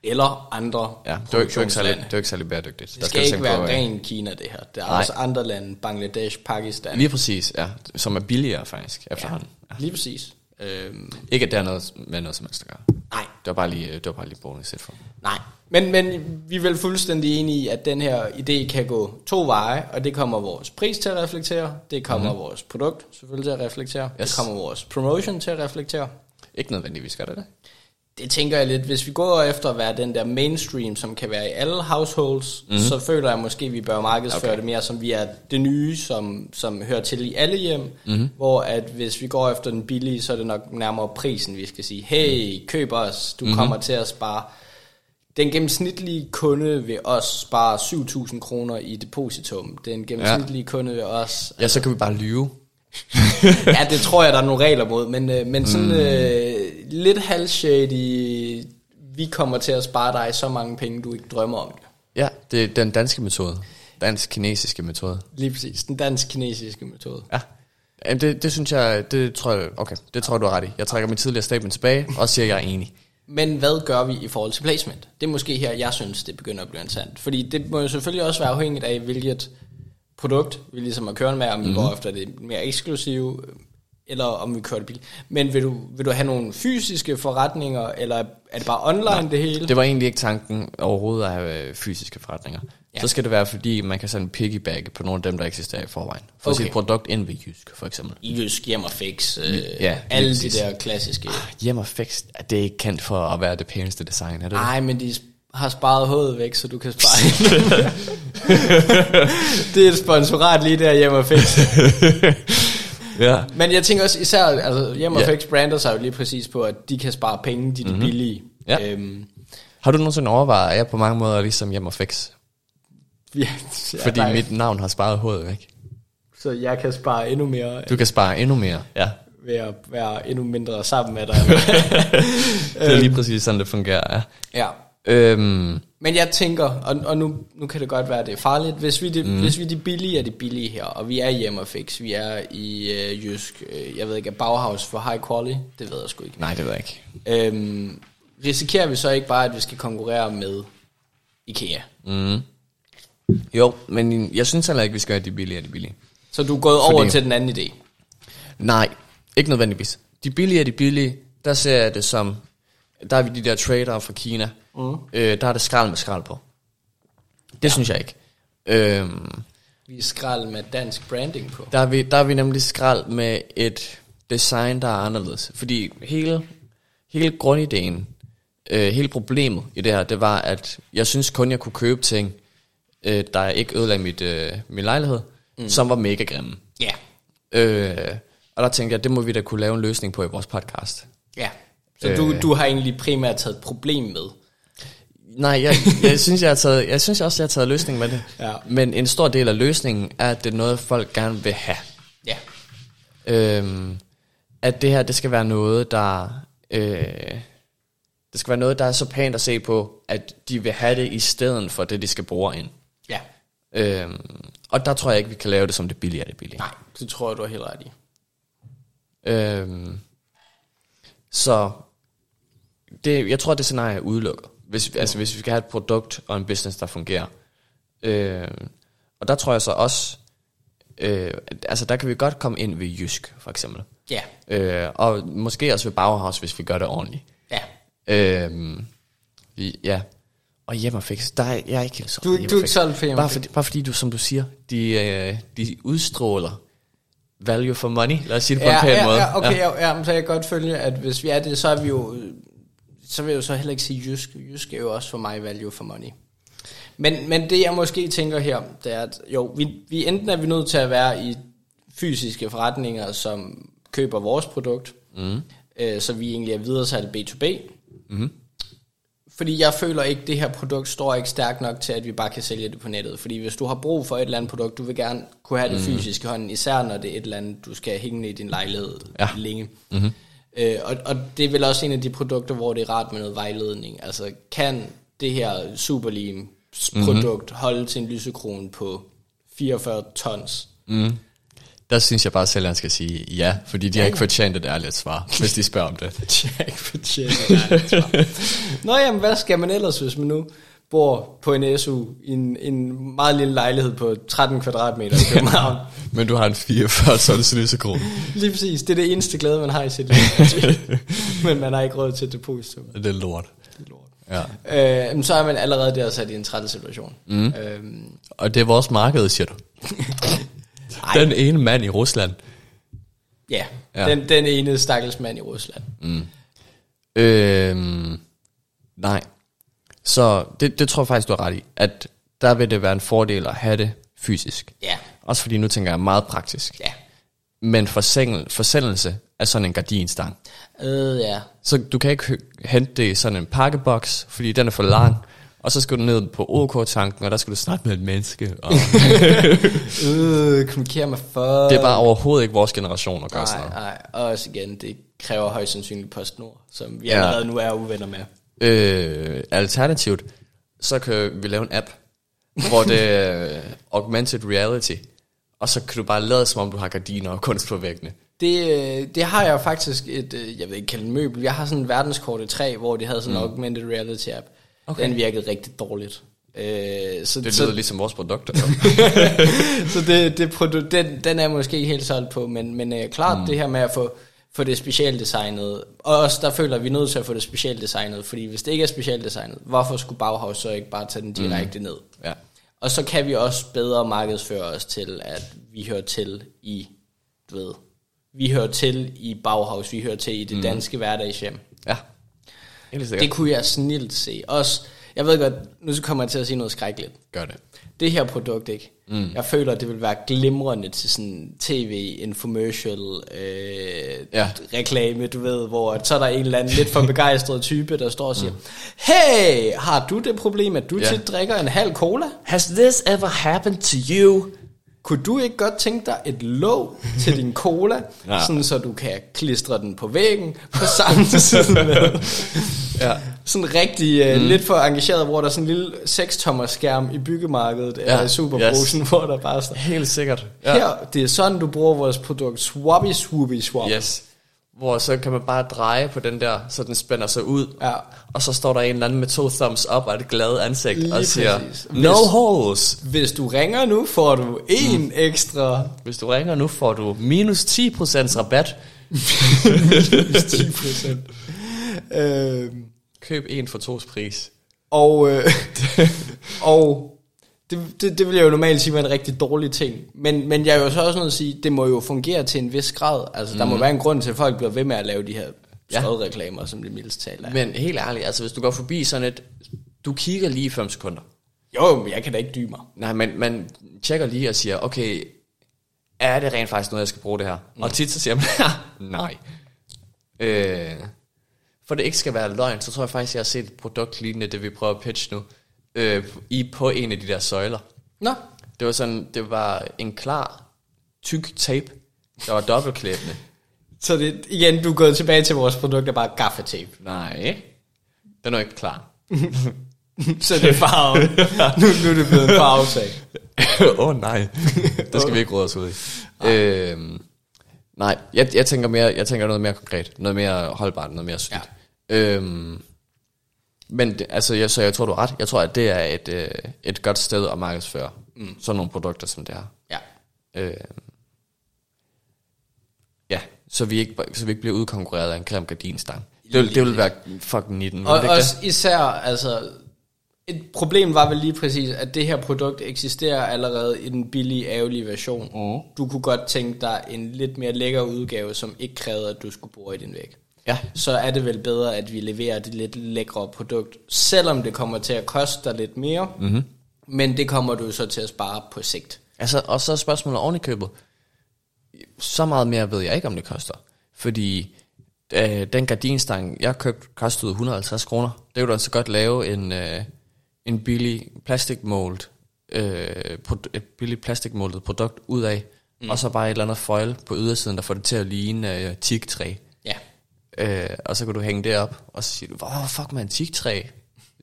Eller andre ja. Det, er ikke, det, er ikke særlig, det er ikke særlig bæredygtigt. Det skal ikke tænke være på, øh, ren Kina, det her. Der er Nej. også andre lande, Bangladesh, Pakistan. Lige præcis, ja. Som er billigere faktisk efterhånden. Ja. Lige præcis. Øhm, Ikke at det er noget med noget som helst at gøre. nej, Det var bare lige, det var bare lige bonus for. nej. Men, men vi er vel fuldstændig enige i, at den her idé kan gå to veje, og det kommer vores pris til at reflektere, det kommer mm-hmm. vores produkt selvfølgelig til at reflektere, yes. det kommer vores promotion til at reflektere. Ikke nødvendigvis gør det det. Det tænker jeg lidt, hvis vi går efter at være den der mainstream, som kan være i alle households, mm-hmm. så føler jeg måske, at vi bør markedsføre okay. Det mere, som vi er det nye, som, som hører til i alle hjem, mm-hmm. hvor at hvis vi går efter den billige, så er det nok nærmere prisen, vi skal sige, hey, køb os, du mm-hmm. kommer til at spare. Den gennemsnitlige kunde vil også spare 7.000 kroner i depositum. Den gennemsnitlige ja. kunde vil også... Ja, så kan vi bare lyve. ja, det tror jeg, der er nogle regler mod, men, øh, men sådan øh, lidt halvshady, vi kommer til at spare dig så mange penge, du ikke drømmer om det. Ja, det er den danske metode. Dansk-kinesiske metode. Lige præcis, den dansk-kinesiske metode. Ja. Jamen, det, det synes jeg, det tror jeg, okay, det tror jeg, du har ret i. Jeg trækker mit tidligere statement tilbage, og siger, at jeg er enig. Men hvad gør vi i forhold til placement? Det er måske her, jeg synes, det begynder at blive interessant. Fordi det må jo selvfølgelig også være afhængigt af, hvilket produkt vi ligesom er kørende med, om vi mm-hmm. går efter det mere eksklusive, eller om vi kører det billigt. Men vil du, vil du have nogle fysiske forretninger, eller er det bare online Nej, det hele? Det var egentlig ikke tanken overhovedet at have øh, fysiske forretninger. Ja. Så skal det være, fordi man kan sådan piggyback på nogle af dem, der eksisterer i forvejen. For Okay. sit produkt ind ved Jysk, for eksempel. I Jysk, Hjem og Fix, øh, ja, alle de der klassiske. Hjem og Fix, det er ikke kendt for at være det pæneste design, er det? Nej, men de har sparet hovedet væk, så du kan spare Det er et sponsorat lige der, Hjem og Fix. ja. Men jeg tænker også især, altså Hjem og Ja. Fix brander sig jo lige præcis på, at de kan spare penge, de er mm-hmm. billige. Ja. Øhm, Har du nogensinde overvejet, at jeg på mange måder er ligesom Hjem og Fix? ja, Fordi ja, mit navn har sparet hovedet væk. Så jeg kan spare endnu mere Du kan spare endnu mere. Ja. ved at være endnu mindre sammen med dig. Det er lige præcis sådan, det fungerer, ja. ja. Øhm, Men jeg tænker, og, og nu, nu kan det godt være, at det er farligt, hvis vi, det, mm. hvis vi er de billige, er de billige her, og vi er i Hjem og Fix, vi er i øh, Jysk, øh, jeg ved ikke, er Bauhaus for high quality? Det ved jeg sgu ikke. nej, det ved jeg ikke. Øhm, risikerer vi så ikke bare, at vi skal konkurrere med IKEA? Mm. Jo, men jeg synes heller ikke, vi skal have de billige af de billige. Så du er gået Fordi- over til den anden idé? Nej, ikke nødvendigvis. De billige af de billige, der ser jeg det som, der er vi de der trader fra Kina, mm. øh, der er det skrald med skrald på. Det ja. synes jeg ikke. Øhm, Vi er skrald med dansk branding på. der, er vi, der er vi nemlig skrald med et design, der er anderledes. Fordi hele, hele grundideen, øh, hele problemet i det her, det var, at jeg synes kun, jeg kunne købe ting, øh, der ikke ødelagde mit, øh, min lejlighed, mm. som var mega grimme. Ja. Øh, og der tænkte jeg, det må vi da kunne lave en løsning på i vores podcast. Ja. Så du, Øh. du har egentlig primært taget et problem med. Nej, jeg, jeg, synes, jeg, har taget, jeg synes også, jeg har taget løsning med det. Ja. Men en stor del af løsningen er, at det er noget, folk gerne vil have. Ja. Øhm, at det her, det skal være noget, der... Øh, det skal være noget, der er så pænt at se på, at de vil have det i stedet for det, de skal bruge ind. Ja. Øhm, og der tror jeg ikke, vi kan lave det som det billige af det billige. Nej, det tror jeg, du har helt ret i. Øhm, så det, jeg tror, det scenarie er udelukket. Hvis, altså, hvis vi skal have et produkt og en business, der fungerer. Øhm, og der tror jeg så også, øh, altså der kan vi godt komme ind ved Jysk, for eksempel. Ja. Øh, og måske også ved Bauhaus, hvis vi gør det ordentligt. Ja. Øhm, vi, ja. Og Hjemmefix, der er, jeg er ikke så Du, du er ikke solgt for bare fordi, bare fordi du, som du siger, de, øh, de udstråler value for money. Lad os sige det på Ja, en pæn ja, måde. ja, okay, ja. Ja, men så kan jeg godt følge, at hvis vi er det, så er vi jo, så vil jeg jo så heller ikke sige jysk. Jysk er jo også for mig value for money. Men, men det jeg måske tænker her, det er, at jo, vi, vi enten er vi nødt til at være i fysiske forretninger, som køber vores produkt, mm. øh, så vi egentlig er videre salg B2B. Mm. Fordi jeg føler ikke, at det her produkt står ikke stærkt nok til, at vi bare kan sælge det på nettet. Fordi hvis du har brug for et eller andet produkt, du vil gerne kunne have det mm. fysisk i hånden, især når det er et eller andet, du skal hænge i din lejlighed Ja. længe. Mm-hmm. Øh, og, og det er vel også en af de produkter, hvor det er rart med noget vejledning. Altså, kan det her Superlim produkt mm-hmm. holde til en lysekrone på 44 tons? Der synes jeg bare, at sælgeren skal sige ja, fordi de har ikke fortjent et ærligt svar, hvis de spørger om det. De har ikke fortjent det. Nå jamen, hvad skal man ellers, hvis man nu bor på en SU i en, en meget lille lejlighed på 13 kvadratmeter i København? Men du har en 44 tons lysekrone. Lige præcis, det er det eneste glæde, man har i sit liv. Men man har ikke råd til et depositum. Det er lort. Det er lort. Ja. Øh, så er man allerede der sat i en træt situation. Mm. Øhm, Og det er vores marked, siger du. Den ene mand i Rusland. ja, Ja. Den, den ene stakkels mand i Rusland. Øhm, nej. Så det, det tror jeg faktisk, du har ret i. At der vil det være en fordel at have det fysisk. Ja, Også fordi nu tænker jeg meget praktisk. ja. Men forsendelse, forsendelse er sådan en gardinstang. Øh, ja. Så du kan ikke hente det i sådan en pakkeboks, fordi den er for lang. Og så skal du ned på OK-tanken, og der skal du snakke med et menneske. Og Øh, kommunikere med for... det er bare overhovedet ikke vores generation at gøre sådan Nej, noget. nej. Og også igen, det kræver højst sandsynligt PostNord, som vi ja. allerede nu er uvenner med. Øh, alternativt, så kan vi lave en app, hvor det er augmented reality. Og så kan du bare lade, som om du har gardiner og kunst på væggene. Det, øh, det har jeg faktisk et, øh, jeg ved ikke kalde en møbel, jeg har sådan en verdenskort i træ, hvor de havde sådan en augmented reality app. Okay. Den virkede rigtig dårligt. Øh, så, Det så, lyder ligesom vores produkter. så det, det produ- den, den er jeg måske ikke helt solgt på, men, men øh, klart mm. det her med at få, få det specialdesignet, og også der føler at vi er nødt til at få det specialdesignet, fordi hvis det ikke er specialdesignet, hvorfor skulle Bauhaus så ikke bare tage den direkte mm. ned? ja. Og så kan vi også bedre markedsføre os til, at vi hører til i, du ved, vi hører til i Bauhaus, vi hører til i det danske hverdagshjem. Ja. Det kunne jeg snilt se. Også, jeg ved godt, nu så kommer jeg til at sige noget skrækkeligt. Gør det. Det her produkt, ikke? Mm. Jeg føler, at det vil være glimrende til sådan tv, infomercial, øh, Ja. reklame, du ved, hvor så er der en eller anden lidt for begejstret type, der står og siger, hey, har du det problem, at du ja. tit drikker en halv cola? Has this ever happened to you? Kunne du ikke godt tænke dig et låg til din cola, Ja. ja. sådan så du kan klistre den på væggen på samme tid med Ja. Sådan rigtig uh, mm. lidt for engageret, hvor der er sådan en lille 6-tommer skærm i byggemarkedet Ja, ja. af Superbrusen, yes. hvor der bare står, Helt sikkert. ja. her, det er sådan du bruger vores produkt, swappy swoopy swap. Yes. Hvor så kan man bare dreje på den der, så den spænder sig ud. Ja. Og så står der en eller anden med to thumbs up og et glad ansigt Lige og siger, præcis. no Hvis- holes. Hvis du ringer nu, får du en mm. ekstra Hvis du ringer nu, får du minus 10% rabat. 10%. øh, Køb en for tos pris. Og, øh, og det, det, det vil jeg jo normalt sige var en rigtig dårlig ting. Men, men jeg er jo så også nødt til at sige, det må jo fungere til en vis grad. Altså, der må være en grund til, at folk bliver ved med at lave de her Ja. skødreklamer, som det mildest talt er. Men helt ærligt, altså hvis du går forbi sådan et, du kigger lige i 5 sekunder. Jo, men jeg kan da ikke dybe mig. Nej, men man tjekker lige og siger, okay, er det rent faktisk noget, jeg skal bruge det her? Mm. Og tit så siger man, nej. Øh, for det ikke skal være løgn, så tror jeg faktisk, jeg har set et produkt lignende det, vi prøver at pitche nu, øh, i på en af de der søjler. Nå, Det var sådan, det var en klar, tyk tape, der var dobbeltklæbende. så det, igen, du er gået tilbage til vores produkt, der bare gaffatape. Nej, den er ikke klar. så det er farve. nu, nu er det blevet en farvesag. Åh oh, nej, det skal vi ikke råde os ud i. Øhm, nej, jeg, jeg, tænker mere, jeg tænker noget mere konkret, noget mere holdbart, noget mere solidt. Ja. Øhm, men det, altså, jeg, så jeg tror, du har ret. Jeg tror, at det er et, øh, et godt sted at markedsføre mm. sådan nogle produkter, som det her. Ja. Øhm, ja, så vi, ikke, så vi ikke bliver udkonkurreret af en grim gardinstang. Det, vil- det vil være fucking 19. Og også især, altså, Et problem var vel lige præcis, at det her produkt eksisterer allerede i den billige, ærgerlige version. Mm. Du kunne godt tænke dig en lidt mere lækker udgave, som ikke krævede, at du skulle bore i din væg. Ja. Så er det vel bedre, at vi leverer det lidt lækre produkt, selvom det kommer til at koste dig lidt mere. Mm-hmm. Men det kommer du så til at spare på sigt. Altså, og så er spørgsmålet oven i købet. Så meget mere ved jeg ikke, om det koster. Fordi øh, den gardinstang, jeg købte, kostede 150 kroner. Det kunne du altså godt lave en, øh, en billig plastikmold, øh, pro- et billigt plastikmoldet produkt ud af, mm. og så bare et eller andet foil på ydersiden, der får det til at ligne øh, teaktræ. Øh, og så kan du hænge det op, og så siger du, hvor fuck man teaktræ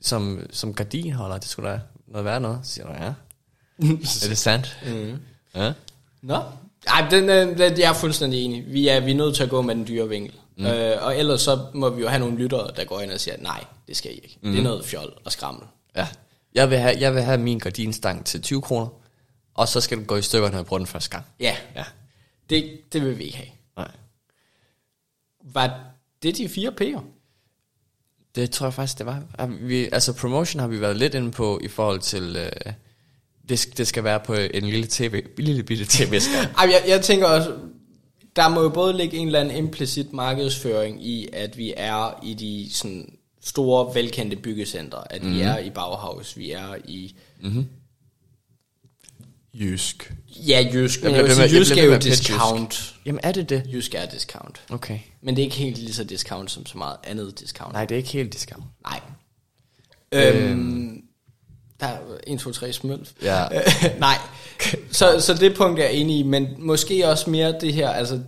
som, som gardinholder, det skulle da noget være noget. Så siger du, ja. er det sandt? Mm. Ja. Nå. Ej, den, øh, den, jeg er fuldstændig enig. Vi er, vi er nødt til at gå med den dyre vinkel. Mm. Øh, og ellers så må vi jo have nogle lyttere, der går ind og siger, nej, det skal I ikke. Mm. Det er noget fjol og skrammel. Ja. Jeg vil, have, jeg vil have min gardinstang til 20 kroner, og så skal den gå i stykker, når jeg bruger den første gang. Ja, Ja. det, det vil vi ikke have. Nej. Var det de fire P'er? Det tror jeg faktisk, det var. Vi, altså promotion har vi været lidt inde på i forhold til, øh, det, det skal være på en lille tv, lille bitte tv-skærm. Jeg, jeg tænker også, der må jo både ligge en eller anden implicit markedsføring i, at vi er i de sådan, store, velkendte byggecentre. At mm. vi er i Bauhaus, vi er i... Jysk. Ja, Jysk, men Jeg jeg, vil sige, Jysk er jo discount. Jamen er det det? Jysk er discount. Okay. Men det er ikke helt lige så discount som så meget andet discount. Nej, det er ikke helt discount. Nej. Øhm, der er 1, 2, 3 smølf. Ja. Nej. Så, så det punkt er jeg enig i, men måske også mere det her, altså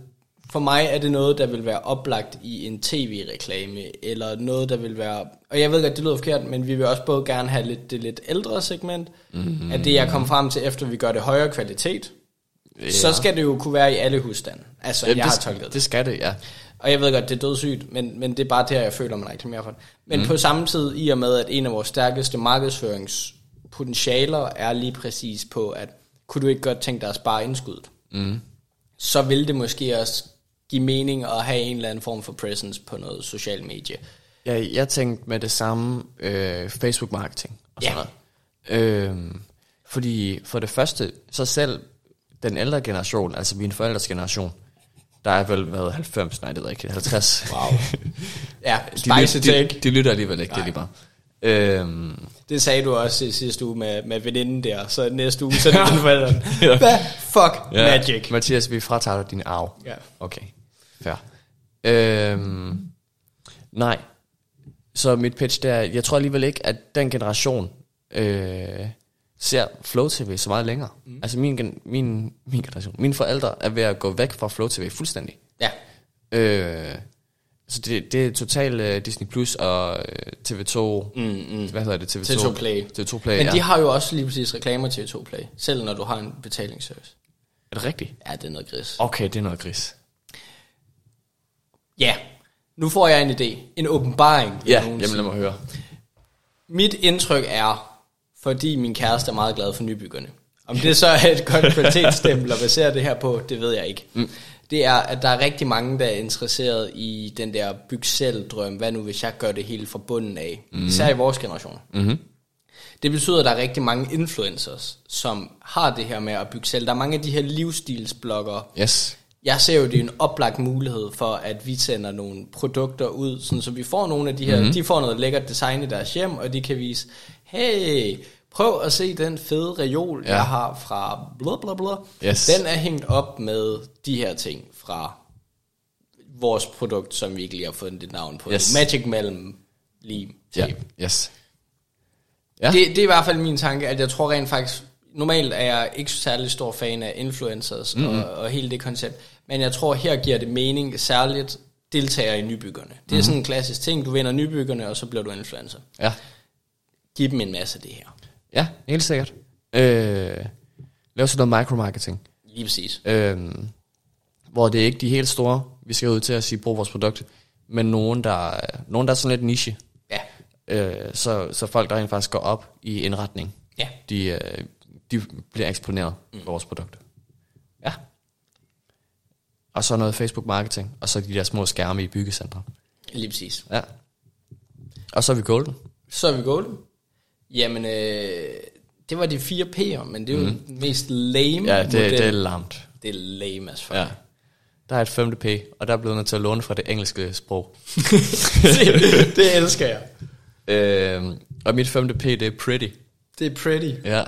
for mig er det noget, der vil være oplagt i en tv-reklame, eller noget, der vil være, og jeg ved godt, det lyder forkert, men vi vil også både gerne have lidt, det lidt ældre segment, mm-hmm. at det jeg kom frem til, efter vi gør det højere kvalitet, ja. så skal det jo kunne være i alle husstande. Altså, Jamen, jeg det, har tolket det. det skal det, ja. Og jeg ved godt, det er dødssygt, men, men det er bare det her, jeg føler, man reklamerer for det. Men mm. på samme tid, i og med, at en af vores stærkeste markedsføringspotentialer er lige præcis på, at kunne du ikke godt tænke dig at spare indskuddet, mm. så vil det måske også give mening at have en eller anden form for presence på noget social medie. Jeg, jeg tænkte med det samme øh, Facebook-marketing og sådan Ja. noget. Øhm, fordi for det første, så selv den ældre generation, altså min forældres generation, der er vel været 90, nej det ved jeg ikke, 50. Wow. ja, de, spicy lyt- take. de, de lytter alligevel ikke, det er lige bare. Øhm, Det sagde du også i sidste uge med, med veninden der, så næste uge, så er det den forældre. Hvad fuck ja, magic? Mathias, vi fratager dig din arv. Ja. Okay, fair. Øhm, nej, så mit pitch det er, jeg tror alligevel ikke, at den generation øh, ser Flow TV så meget længere. Mm. Altså min, min, min generation, mine forældre er ved at gå væk fra Flow TV fuldstændig. Ja, Øh, så det, det er totalt uh, Disney Plus og uh, TV2, mm, mm. hvad hedder det? TV2, TV2 Play. TV2 Play, men ja. de har jo også lige præcis reklamer til 2 Play, selv når du har en betalingsservice. Er det rigtigt? Ja, det er noget gris. Okay, det er noget gris. Ja, nu får jeg en idé. En åbenbaring. Ja, jamen lad mig høre. Mit indtryk er, fordi min kæreste er meget glad for nybyggerne. Om det så er et godt kvalitetsstempel at basere det her på, det ved jeg ikke. Mm. Det er, at der er rigtig mange, der er interesseret i den der byg selv drøm. Hvad nu, hvis jeg gør det hele fra bunden af? Mm. Især i vores generation. Mm-hmm. Det betyder, at der er rigtig mange influencers, som har det her med at bygge selv. Der er mange af de her livsstilsbloggere, Yes. Jeg ser jo, det er en oplagt mulighed for, at vi sender nogle produkter ud, sådan, så vi får nogle af de her, Mhm. mm-hmm. de får noget lækkert design i deres hjem, og de kan vise, hey, prøv at se den fede reol, Ja. jeg har fra bla bla bla. Yes. Den er hængt op med de her ting fra vores produkt, som vi ikke lige har fundet et navn på. Yes. Magic Mellem Lim Ja, yes. Ja. Det, det er i hvert fald min tanke, at jeg tror rent faktisk, normalt er jeg ikke særlig stor fan af influencers Mhm. mm-hmm. og, og hele det koncept, men jeg tror her giver det mening, særligt deltager i nybyggerne. Det er Mhm. sådan en klassisk ting, du vinder nybyggerne, og så bliver du influencer. Ja. Giv dem en masse af det her. Ja, helt sikkert. Øh, lav sådan noget micromarketing. Lige præcis. Øh, hvor det er ikke de helt store, vi skal ud til at sige, brug vores produkt, men nogen, der, nogen, der er sådan lidt niche. Ja. Øh, så, så folk, der rent faktisk går op i indretning, Ja. de, øh, de bliver eksponeret mm. for vores produkt. Ja. Og så noget Facebook marketing, og så de der små skærme i byggecentre. Lige præcis. Ja. Og så er vi golden. Så er vi golden. Jamen, øh, det var de fire P'er, men det er jo mm. den mest lame Ja, det, model. det er lamt. det er lame as fuck. Ja. Der er et femte P, og der er blevet nødt til at låne fra det engelske sprog. det, det elsker jeg. Øh, og mit femte P, det er pretty. Det er pretty. Ja.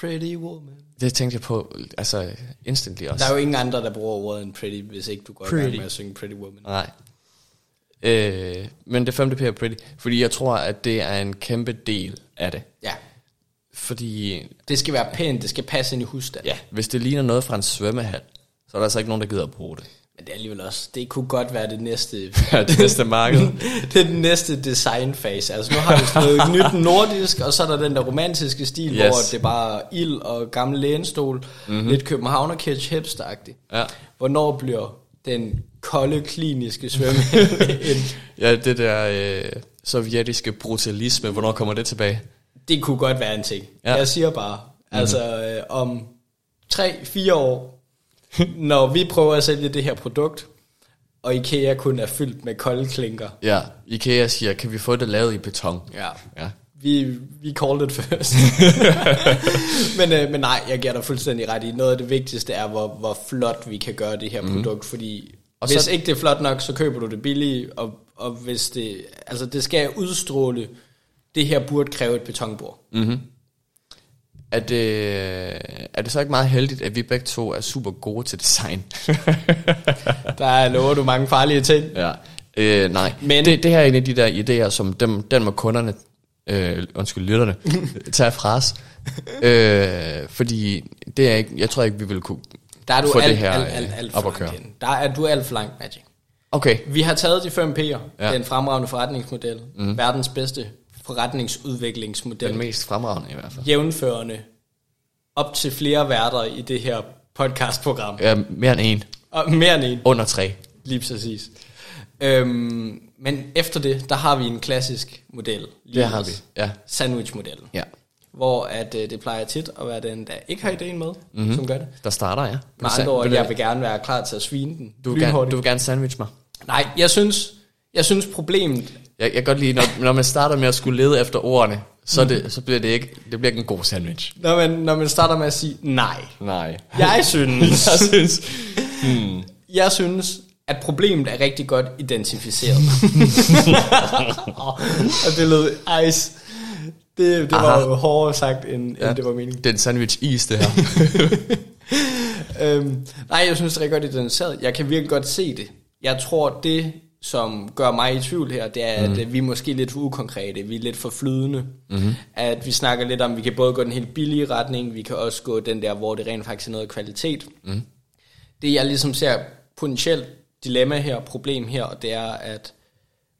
Pretty woman. Det tænkte jeg på, altså instantly også. Der er jo ingen andre, der bruger ordet end pretty, hvis ikke du går i Pretty. gang med at synge pretty woman. Nej. Øh, men det femte P er pretty, fordi jeg tror, at det er en kæmpe del af det. Ja, Fordi, det skal være pænt, det skal passe ind i husstanden. ja, hvis det ligner noget fra en svømmehal, så er der altså ikke nogen, der gider at bruge det. Men det er alligevel også, det kunne godt være det næste... Ja, det næste marked. det er den næste designfase. Altså nu har vi sådan noget nyt nordisk, og så er der den der romantiske stil, yes. Hvor det er bare ild og gammel lænestol. Mm-hmm. Lidt københavner kitsch hipsteragtigt. Ja. Hvornår bliver den kolde, kliniske svømme en Ja, det der øh, sovjetiske brutalisme, hvornår kommer det tilbage? Det kunne godt være en ting. Ja. Jeg siger bare, altså øh, om 3-4 år, når vi prøver at sælge det her produkt, og IKEA kun er fyldt med kolde klinker. Ja, IKEA siger, kan vi få det lavet i beton? Ja. Ja. Vi, vi called it først. men, øh, men nej, jeg giver dig fuldstændig ret i. Noget af det vigtigste er, hvor, hvor flot vi kan gøre det her produkt, fordi og hvis så- ikke det er flot nok, så køber du det billige, og, og hvis det, altså det skal udstråle, det her burde kræve et betonbord. Er det, er det så ikke meget heldigt, at vi begge to er super gode til design? Der lover du mange farlige ting. ja. Øh, nej, Men- det, det her er en af de der idéer, som dem, den må kunderne, øh, undskyld, lytterne, tage fra os. øh, fordi det er ikke, jeg tror ikke, vi vil kunne Der er du få alt, det her alt, alt, alt øh, for op at køre. Der er du alt for langt, Magic. Okay, Vi har taget de fem P'er. Ja. Ja. Det er en fremragende forretningsmodel. Mm. Verdens bedste forretningsudviklingsmodel. den mest fremragende i hvert fald. Jævnførende op til flere værter i det her podcastprogram. Ja, mere end en. Og mere end en, Under tre. lige præcis. Øhm, men efter det, der har vi en klassisk model. Det har vi, ja. Sandwich-modellen. Ja. Hvor at, øh, det plejer tit at være den, der ikke har ideen med, mm-hmm. som gør det. Der starter jeg. Med andre ord, jeg vil gerne være klar til at svine den. du, vil gerne, du vil gerne sandwich mig. Nej, jeg synes, jeg synes problemet... Jeg, jeg kan godt lide, når, når man starter med at skulle lede efter ordene, så, det, så bliver det ikke, det bliver ikke en god sandwich. Når man, når man starter med at sige nej. Nej. Jeg synes, Jeg synes, jeg synes, at problemet er rigtig godt identificeret. og det lød ice. Det, det var jo hårdere sagt, end, ja. end det var meningen. det er en sandwich is, det her. Øhm, nej, jeg synes, det er rigtig godt identificeret. Jeg kan virkelig godt se det. Jeg tror, det, som gør mig i tvivl her, det er, mm. at øh, vi er måske lidt ukonkrete. Vi er lidt for flydende. Mm-hmm. At vi snakker lidt om, at vi kan både gå den helt billige retning, vi kan også gå den der, hvor det rent faktisk er noget kvalitet. Mm. Det, jeg ligesom ser potentielt dilemma her, problem her, det er, at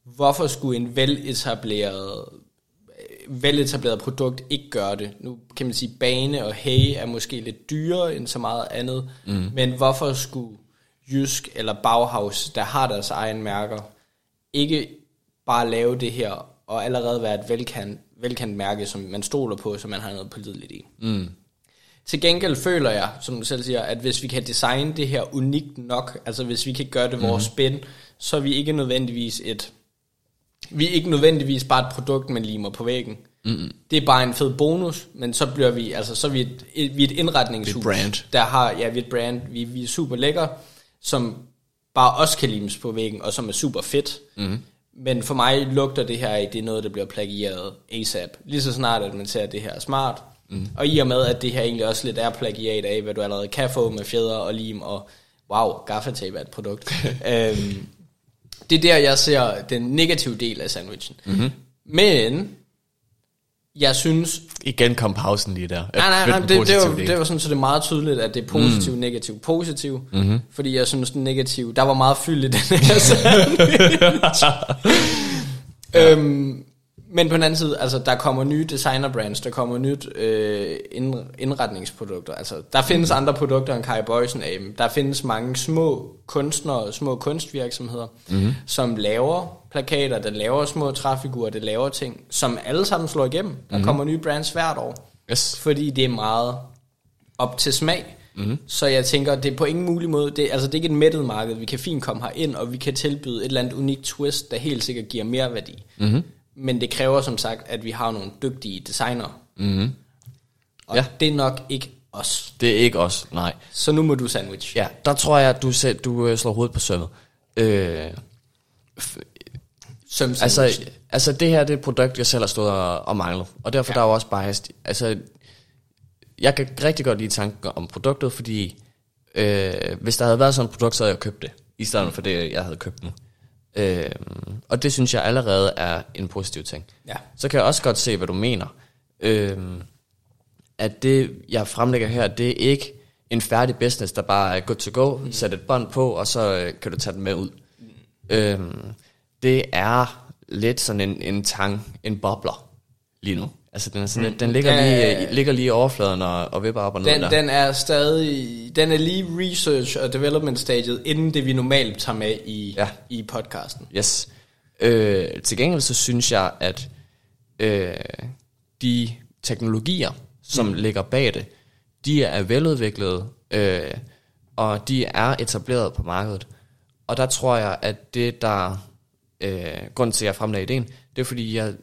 hvorfor skulle en veletableret veletableret produkt ikke gør det. Nu kan man sige, bane og hay er måske lidt dyrere end så meget andet, mm. men hvorfor skulle Jysk eller Bauhaus, der har deres egen mærker, ikke bare lave det her, og allerede være et velkendt, velkendt mærke, som man stoler på, så man har noget pålideligt i. Mm. Til gengæld føler jeg, som du selv siger, at hvis vi kan designe det her unikt nok, altså hvis vi kan gøre det vores spin, så er vi ikke nødvendigvis et vi er ikke nødvendigvis bare et produkt, man limer på væggen. Mm-hmm. Det er bare en fed bonus, men så bliver vi, altså så er vi et, et, vi er et indretningshus. Et brand. Der har, ja, vi er et brand, vi, vi er super lækker, som bare også kan limes på væggen, og som er super fedt. Mm-hmm. Men for mig lugter det her af, det er noget, der bliver plagieret ASAP. Lige så snart, at man ser, at det her er smart. Mm. Og i og med, at det her egentlig også lidt er plagiat af, hvad du allerede kan få med fjeder og lim, og wow, gaffatape er et produkt. øhm, det er der, jeg ser den negative del af sandwichen. Mm-hmm. Men jeg synes... Igen kom pausen lige der. Nej, nej, nej, det, det, var, del. det var sådan, så det er meget tydeligt, at det er positiv, mm. negativ, positiv. Mm-hmm. Fordi jeg synes, den negative... Der var meget fyld i den her sandwich. øhm, men på den anden side, altså, der kommer nye designer brands, der kommer nyt øh, ind, indretningsprodukter. Altså, der findes mm. andre produkter end Kai Boysen af dem. Der findes mange små kunstnere, små kunstvirksomheder, mm. som laver plakater, der laver små træfigurer, der laver ting, som alle sammen slår igennem. Der mm. kommer nye brands hvert år. Yes. Fordi det er meget op til smag. Mm. Så jeg tænker, det er på ingen mulig måde, det, altså det er ikke et mættet marked, vi kan fint komme her ind og vi kan tilbyde et eller andet unikt twist, der helt sikkert giver mere værdi. Mm. Men det kræver som sagt, at vi har nogle dygtige designere. Mm-hmm. Og Ja. det er nok ikke os. Det er ikke os, nej. Så nu må du sandwich. Ja, der tror jeg, at du, selv, du øh, slår hovedet på sømmet. Øh, Søm altså, altså, det her det er et produkt, jeg selv har stået og, og manglet. Og derfor ja. der er jo også biased. Altså, jeg kan rigtig godt lide tanken om produktet, fordi øh, hvis der havde været sådan et produkt, så havde jeg købt det, i stedet for det, jeg havde købt nu. Øh, og det synes jeg allerede er en positiv ting. Ja. Så kan jeg også godt se, hvad du mener. Øh, at det, jeg fremlægger her, det er ikke en færdig business, der bare er good to go, mm. sæt et bånd på, og så øh, kan du tage den med ud. Mm. Øhm, det er lidt sådan en, en tang, en bobler lige nu. Altså den, er sådan, mm. den ligger, Ja, lige, ja, ja. ligger lige i overfladen og, og vipper op og ned Den, der. den er stadig, den er lige research og development stadiet, inden det vi normalt tager med i, Ja. i podcasten. Yes. Øh, til gengæld så synes jeg, at øh, de teknologier, som mm. ligger bag det, de er veludviklede, øh, og de er etableret på markedet. Og der tror jeg, at det der, øh, grund til at jeg fremlagde ideen, det er fordi, jeg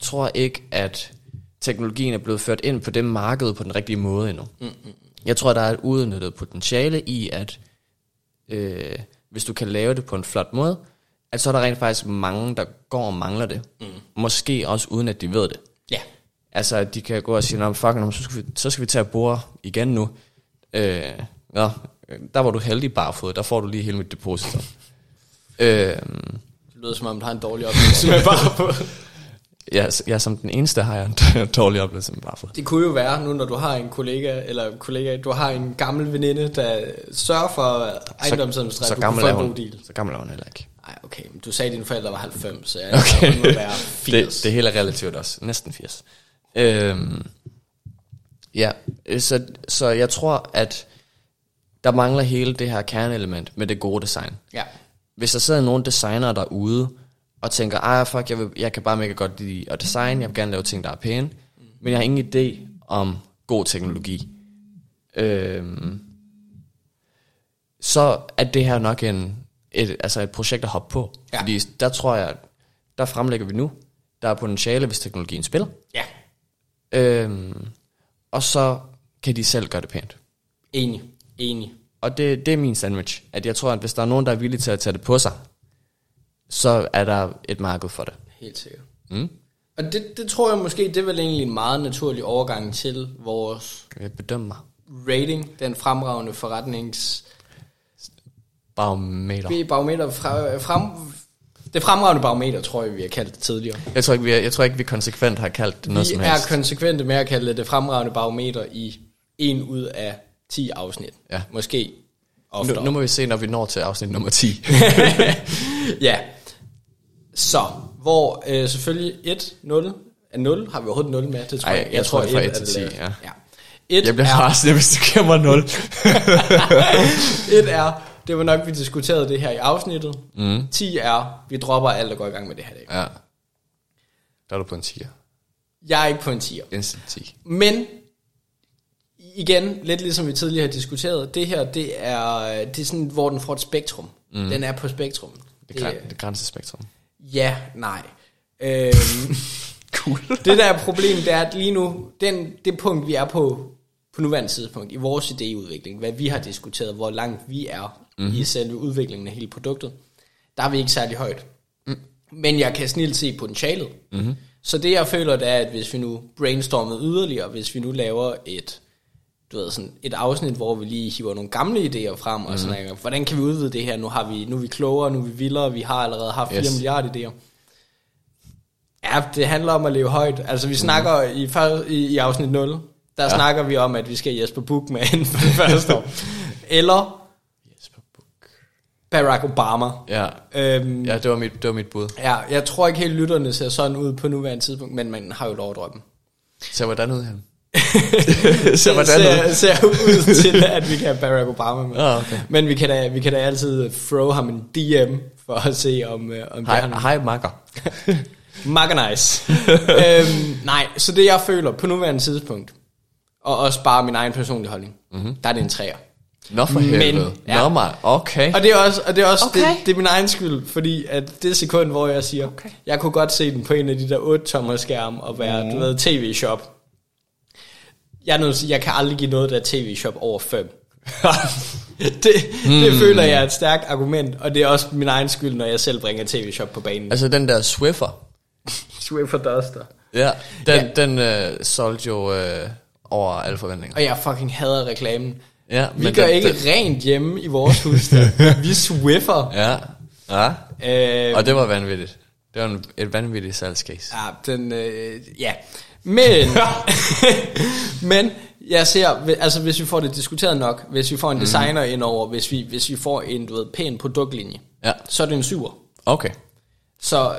tror ikke, at teknologien er blevet ført ind på det marked på den rigtige måde endnu. Mm, mm. Jeg tror, der er et udnyttet potentiale i, at øh, hvis du kan lave det på en flot måde, at så er der rent faktisk mange, der går og mangler det. Mm. Måske også uden, at de ved det. Ja. Altså, at de kan gå og sige, "Nå, men fuck, nå, så skal, vi, så skal vi tage at bore igen nu. Øh, nå, der var du heldig barfod, der får du lige hele mit depositum. øh, Det lyder som om, du har en dårlig oplevelse med bare ja, ja, som den eneste har jeg en dårlig oplevelse med barfod. Det kunne jo være nu, når du har en kollega, eller kollega, du har en gammel veninde, der sørger for ejendomsadministration, så du gammel er hun, så gammel er hun heller ikke. Nej, okay, men du sagde, at dine forældre var 90, så jeg Okay. må være 80. Det, det hele er relativt også. Næsten 80. Øhm, ja, så, så jeg tror, at der mangler hele det her kerneelement med det gode design. Ja. Hvis der sidder nogle designere derude, og tænker, ej fuck, jeg, vil, jeg kan bare mega godt lide at designe, jeg vil gerne lave ting, der er pæne, men jeg har ingen idé om god teknologi. Øhm, så er det her nok en, et, altså et projekt at hoppe på. Ja. Fordi der tror jeg, der fremlægger vi nu, der er potentiale, hvis teknologien spiller. Ja, Øhm, og så kan de selv gøre det pænt. enig, enig. Og det, det er min sandwich. At jeg tror, at hvis der er nogen, der er villige til at tage det på sig, så er der et marked for det. Helt sikkert. Mm? Og det, det tror jeg måske, det er vel egentlig en meget naturlig overgang til vores Jeg bedømmer rating, den fremragende forretnings... Barometer. Barometer fra, frem, det fremragende barometer, tror jeg, vi har kaldt det tidligere. Jeg tror ikke, vi, er, jeg tror ikke, vi konsekvent har kaldt det noget Vi som er helst. konsekvente med at kalde det det fremragende barometer i en ud af 10 afsnit. Ja. Måske oftere. nu, nu må vi se, når vi når til afsnit nummer 10. ja. Så, hvor øh, selvfølgelig 1, 0, er 0, har vi overhovedet 0 med? Det tror Ej, jeg, jeg tror, det er fra et 1 til 10, det ja. ja. 1 jeg bliver er, rasende, hvis du giver mig 0. 1 er, det var nok, vi diskuterede det her i afsnittet. Mm. 10 er, vi dropper alt og går i gang med det her. Dag. ja. Der er du på en 10'er. Jeg er ikke på en 10'er. Instant 10. Men igen, lidt ligesom vi tidligere har diskuteret, det her, det er, det er sådan, hvor den får et spektrum. Mm. Den er på spektrum. Det det er grænsespektrum. Ja, nej. Øhm, Cool. det der er problemet, det er, at lige nu, den, det punkt, vi er på, på nuværende tidspunkt, i vores idéudvikling, hvad vi har diskuteret, hvor langt vi er mm-hmm. i selve udviklingen af hele produktet, der er vi ikke særlig højt. Mm. Men jeg kan snilt se potentialet. Mm-hmm. Så det jeg føler, det er, at hvis vi nu brainstormer yderligere, hvis vi nu laver et, du ved, sådan et afsnit, hvor vi lige hiver nogle gamle idéer frem, og sådan noget, hvordan kan vi udvide det her? Nu, har vi, nu er vi klogere, nu er vi vildere, vi har allerede haft 4 Yes. milliarder idéer. Ja, det handler om at leve højt. Altså, vi snakker i, før- i, i afsnit 0, der ja. snakker vi om, at vi skal Jesper Buch med inden for det første år. Eller Jesper Buch. Barack Obama. Ja. Øhm, ja. ja, det var, mit, det var mit bud. ja, jeg tror ikke helt lytterne ser sådan ud på nuværende tidspunkt, men man har jo lov at drømme. Så hvordan ud han? ser, hvordan ser, ud? ser ud til, at vi kan have Barack Obama med. Ah, okay. Men vi kan, da, vi kan da altid throw ham en DM, for at se, om, øh, om det Hej, er han. hej makker. Mega nice. øhm, nej, så det jeg føler på nuværende tidspunkt, og også bare min egen personlige holdning, mm-hmm. der er det en træer. Nå for Men- helvede. ja. Nå mig, okay. Og det er også, og det er også Okay. det, det er min egen skyld, fordi at det sekund, hvor jeg siger, okay. jeg kunne godt se den på en af de der 8 tommer skærm og være, mm. du ved, tv-shop. Jeg er nødt til at sige, jeg kan aldrig give noget, der er tv-shop over 5. det, det Hmm. føler jeg er et stærkt argument, og det er også min egen skyld, når jeg selv bringer tv-shop på banen. Altså den der Swiffer, Swiffer Duster. ja, den, Ja. den øh, solgte jo øh, over alle forventninger. Og jeg fucking hader reklamen. Ja, Vi gør den, ikke Den, rent hjemme i vores hus. der. Vi swiffer. ja, ja. Øh, Og det var vanvittigt. Det var en, et vanvittigt salgscase. Ja, den, øh, ja. Men, men jeg ser, altså hvis vi får det diskuteret nok, hvis vi får en designer ind over, hvis vi, hvis vi får en, du ved, pæn produktlinje, Ja. så er det en syver. Okay. Så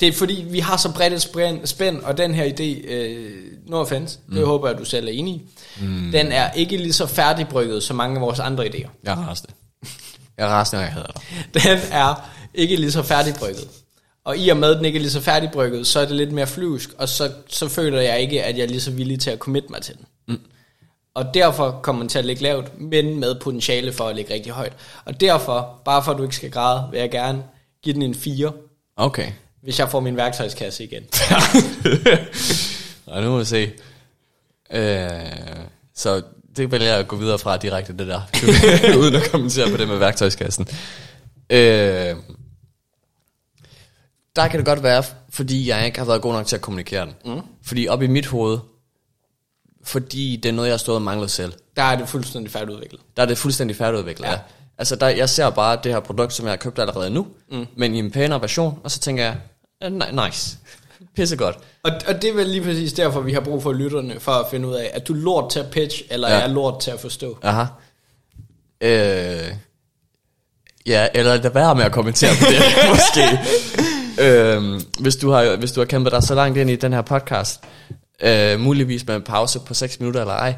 det er fordi, vi har så bredt et spænd, og den her idé, øh, no offense, det håber jeg, du selv er enig i, mm. den er ikke lige så færdigbrygget som mange af vores andre idéer. Jeg er rasende. Jeg er rasende, og jeg hader dig. Den er ikke lige så færdigbrygget. Og i og med, at den ikke er lige så færdigbrygget, så er det lidt mere flyvsk, og så, så føler jeg ikke, at jeg er lige så villig til at commit mig til den. Mm. Og derfor kommer den til at ligge lavt, men med potentiale for at ligge rigtig højt. Og derfor, bare for at du ikke skal græde, vil jeg gerne give den en 4, Okay. hvis jeg får min værktøjskasse igen. Og nu må vi se. Øh, så det vælger jeg at gå videre fra direkte, det der. Uden at kommentere på det med værktøjskassen. Øh, der kan det godt være, fordi jeg ikke har været god nok til at kommunikere den. Mm. Fordi op i mit hoved, fordi det er noget, jeg har stået og manglet selv, Der er det fuldstændig færdigudviklet. der er det fuldstændig færdigudviklet. Ja. Ja. Altså, der, jeg ser bare det her produkt, som jeg har købt allerede nu, mm. men i en pænere version, og så tænker jeg, "Eh, ni- nice, pissegodt. Og, og det er vel lige præcis derfor, vi har brug for lytterne, for at finde ud af, at du lort til at pitch, eller ja. er lort til at forstå. Aha. Øh, ja, eller lad være med at kommentere på det, måske. Øh, hvis, du har, hvis du har kæmpet dig så langt ind i den her podcast, øh, muligvis med en pause på 6 minutter eller ej,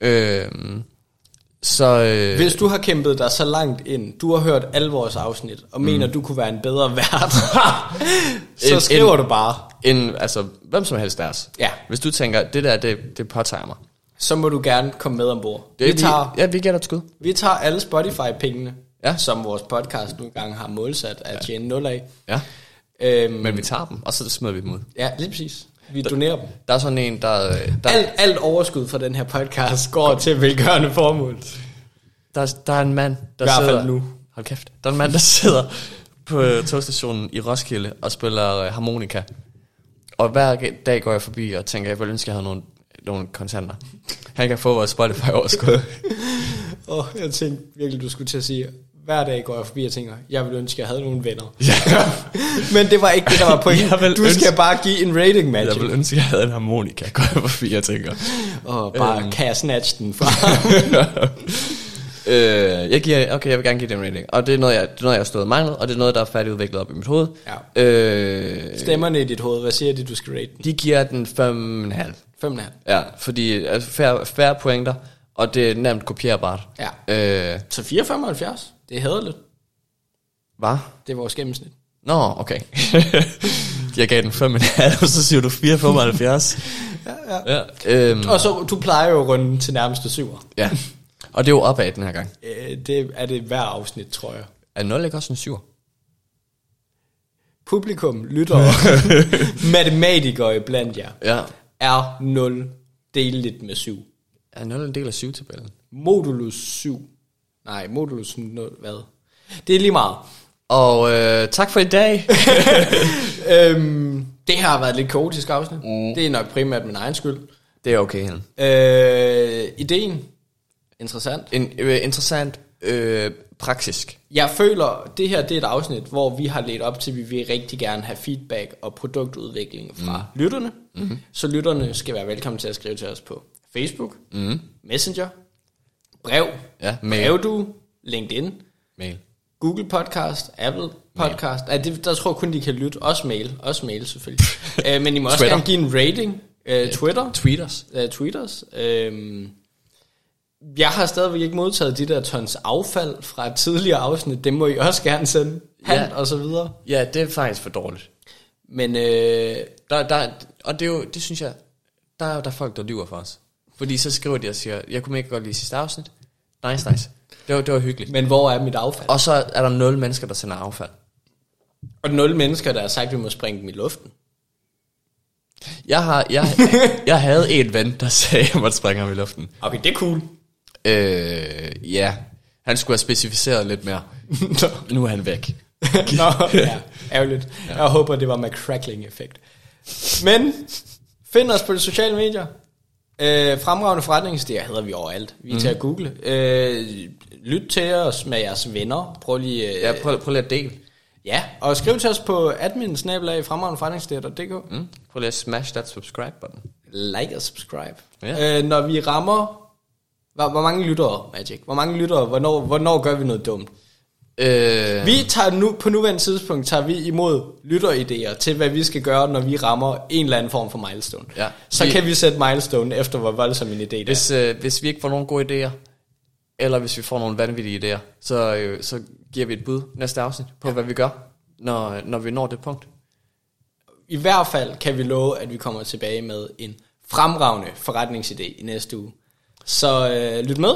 øh, så... Øh, Hvis du har kæmpet dig så langt ind, du har hørt alle vores afsnit, og mener, du kunne være en bedre vært, så En- skriver en- du bare. en, altså, hvem som helst deres. Ja. Hvis du tænker, det der, det, det påtager mig. Så må du gerne komme med ombord. Det, Vi tager, ja, vi gætter et skud. vi tager alle Spotify-pengene, Ja. som vores podcast nogle gange har målsat at tjene 0 af. Ja. Øhm, Men vi tager dem, og så smider vi dem ud. ja, lige præcis. Vi donerer dem. Der er sådan en, der... der Alt, alt overskud fra den her podcast går til velgørende formål. Der, der er en mand, der I sidder... nu. Hold kæft. Der er en mand, der sidder på øh, togstationen i Roskilde og spiller øh, harmonika. Og hver dag går jeg forbi og tænker, jeg ville ønske, jeg havde nogle, nogle kontanter. Han kan få vores Spotify overskud. Og jeg tænkte virkelig, du skulle til at sige, hver dag går jeg forbi og tænker, jeg vil ønske, jeg havde nogle venner. ja. Men det var ikke det, der var pointen. vil Du skal ønske- bare give en rating, Magic. Jeg ville ønske, jeg havde en harmonika, går jeg forbi og tænker. Og bare øhm. kan jeg snatch den fra. øh, jeg giver, okay, jeg vil gerne give det en rating. Og det er noget, jeg, det er noget, jeg har stået og manglet, og det er noget, der er færdigudviklet op i mit hoved. Ja. Øh, Stemmerne i dit hoved, hvad siger de, du skal rate den? de giver den 5,5. 5,5. Ja, fordi altså, færre, færre pointer, og det er nemt kopierbart. Ja. Øh, Så 4,75. Det er hæderligt. hvad? Det er vores gennemsnit. Nå, okay. jeg gav den 5,5, og så siger du 4,75. Ja, ja. ja, øhm, Og så, du plejer jo at runde til nærmeste syver. ja. Og det er jo opad den her gang. Øh, Det er det hver afsnit, tror jeg. Er 0 ikke også en 7? Publikum, lyttere, matematikere iblandt jer, Ja. er 0 delt med 7. Er 0 en del af 7-tabellen? Modulus 7. Nej, modulus 0, hvad? Det er lige meget. Og øh, tak for i dag. øhm, det her har været et lidt kaotisk afsnit. Mm. Det er nok primært min egen skyld. det er okay, Helen. Øh, ideen, interessant. En øh, interessant øh, praksisk. Jeg føler, det her det er et afsnit, hvor vi har let op til, at vi vil rigtig gerne have feedback og produktudvikling fra mm. lytterne. Mm. Så lytterne skal være velkommen til at skrive til os på Facebook, mm. Messenger, brev, Ja, mail. brev du, LinkedIn, Mail. Google Podcast, Apple Podcast. Nej, det, der tror jeg kun, de kan lytte. Også mail. Også mail, selvfølgelig. uh, men I må også gerne give en rating. Uh, Twitter. Tweeters. Uh, tweeters. Uh, jeg har stadigvæk ikke modtaget de der tons affald fra et tidligere afsnit. Det må I også gerne sende. Hand Ja. og så videre. Ja, det er faktisk for dårligt. Men uh, Der, der, og det er jo, det synes jeg, der er jo der er folk, der lyver for os. Fordi så skriver de og siger, jeg kunne ikke godt lide sidste afsnit, Nice, nice. Det var, det var hyggeligt. Men hvor er mit affald? Og så er der nul mennesker, der sender affald. Og nul mennesker, der har sagt, at vi må springe dem i luften. Jeg, har, jeg, jeg havde en ven, der sagde, at jeg måtte springe ham i luften. Okay, det er cool. Øh, ja, han skulle have specificeret lidt mere. nu er han væk. Nå, ja, ærgerligt. Ja. Jeg håber, det var med crackling-effekt. Men, find os på de sociale medier. Øh, fremragende forretningsidéer hedder vi overalt. Vi er mm. til at google. Øh, lyt til os med jeres venner. Prøv lige... Øh, Ja, prøv, prøv lige at dele. ja, og skriv til os på admin fremragende Mm. Prøv lige at smash that subscribe button. Like og subscribe. Ja. Øh, når vi rammer... Hvor, hvor mange lyttere, Magic? Hvor mange lyttere? Hvornår, hvornår gør vi noget dumt? Øh, Vi tager nu, på nuværende tidspunkt tager vi imod lytteridéer til, hvad vi skal gøre, når vi rammer en eller anden form for milestone. Ja. Så Vi- kan vi sætte milestone efter, hvor voldsom en idé det er. hvis, øh, hvis vi ikke får nogen gode idéer, eller hvis vi får nogle vanvittige idéer, så, øh, så giver vi et bud næste afsnit på, ja. hvad vi gør, når, når vi når det punkt. I hvert fald kan vi love, at vi kommer tilbage med en fremragende forretningsidé i næste uge. Så øh, lyt med.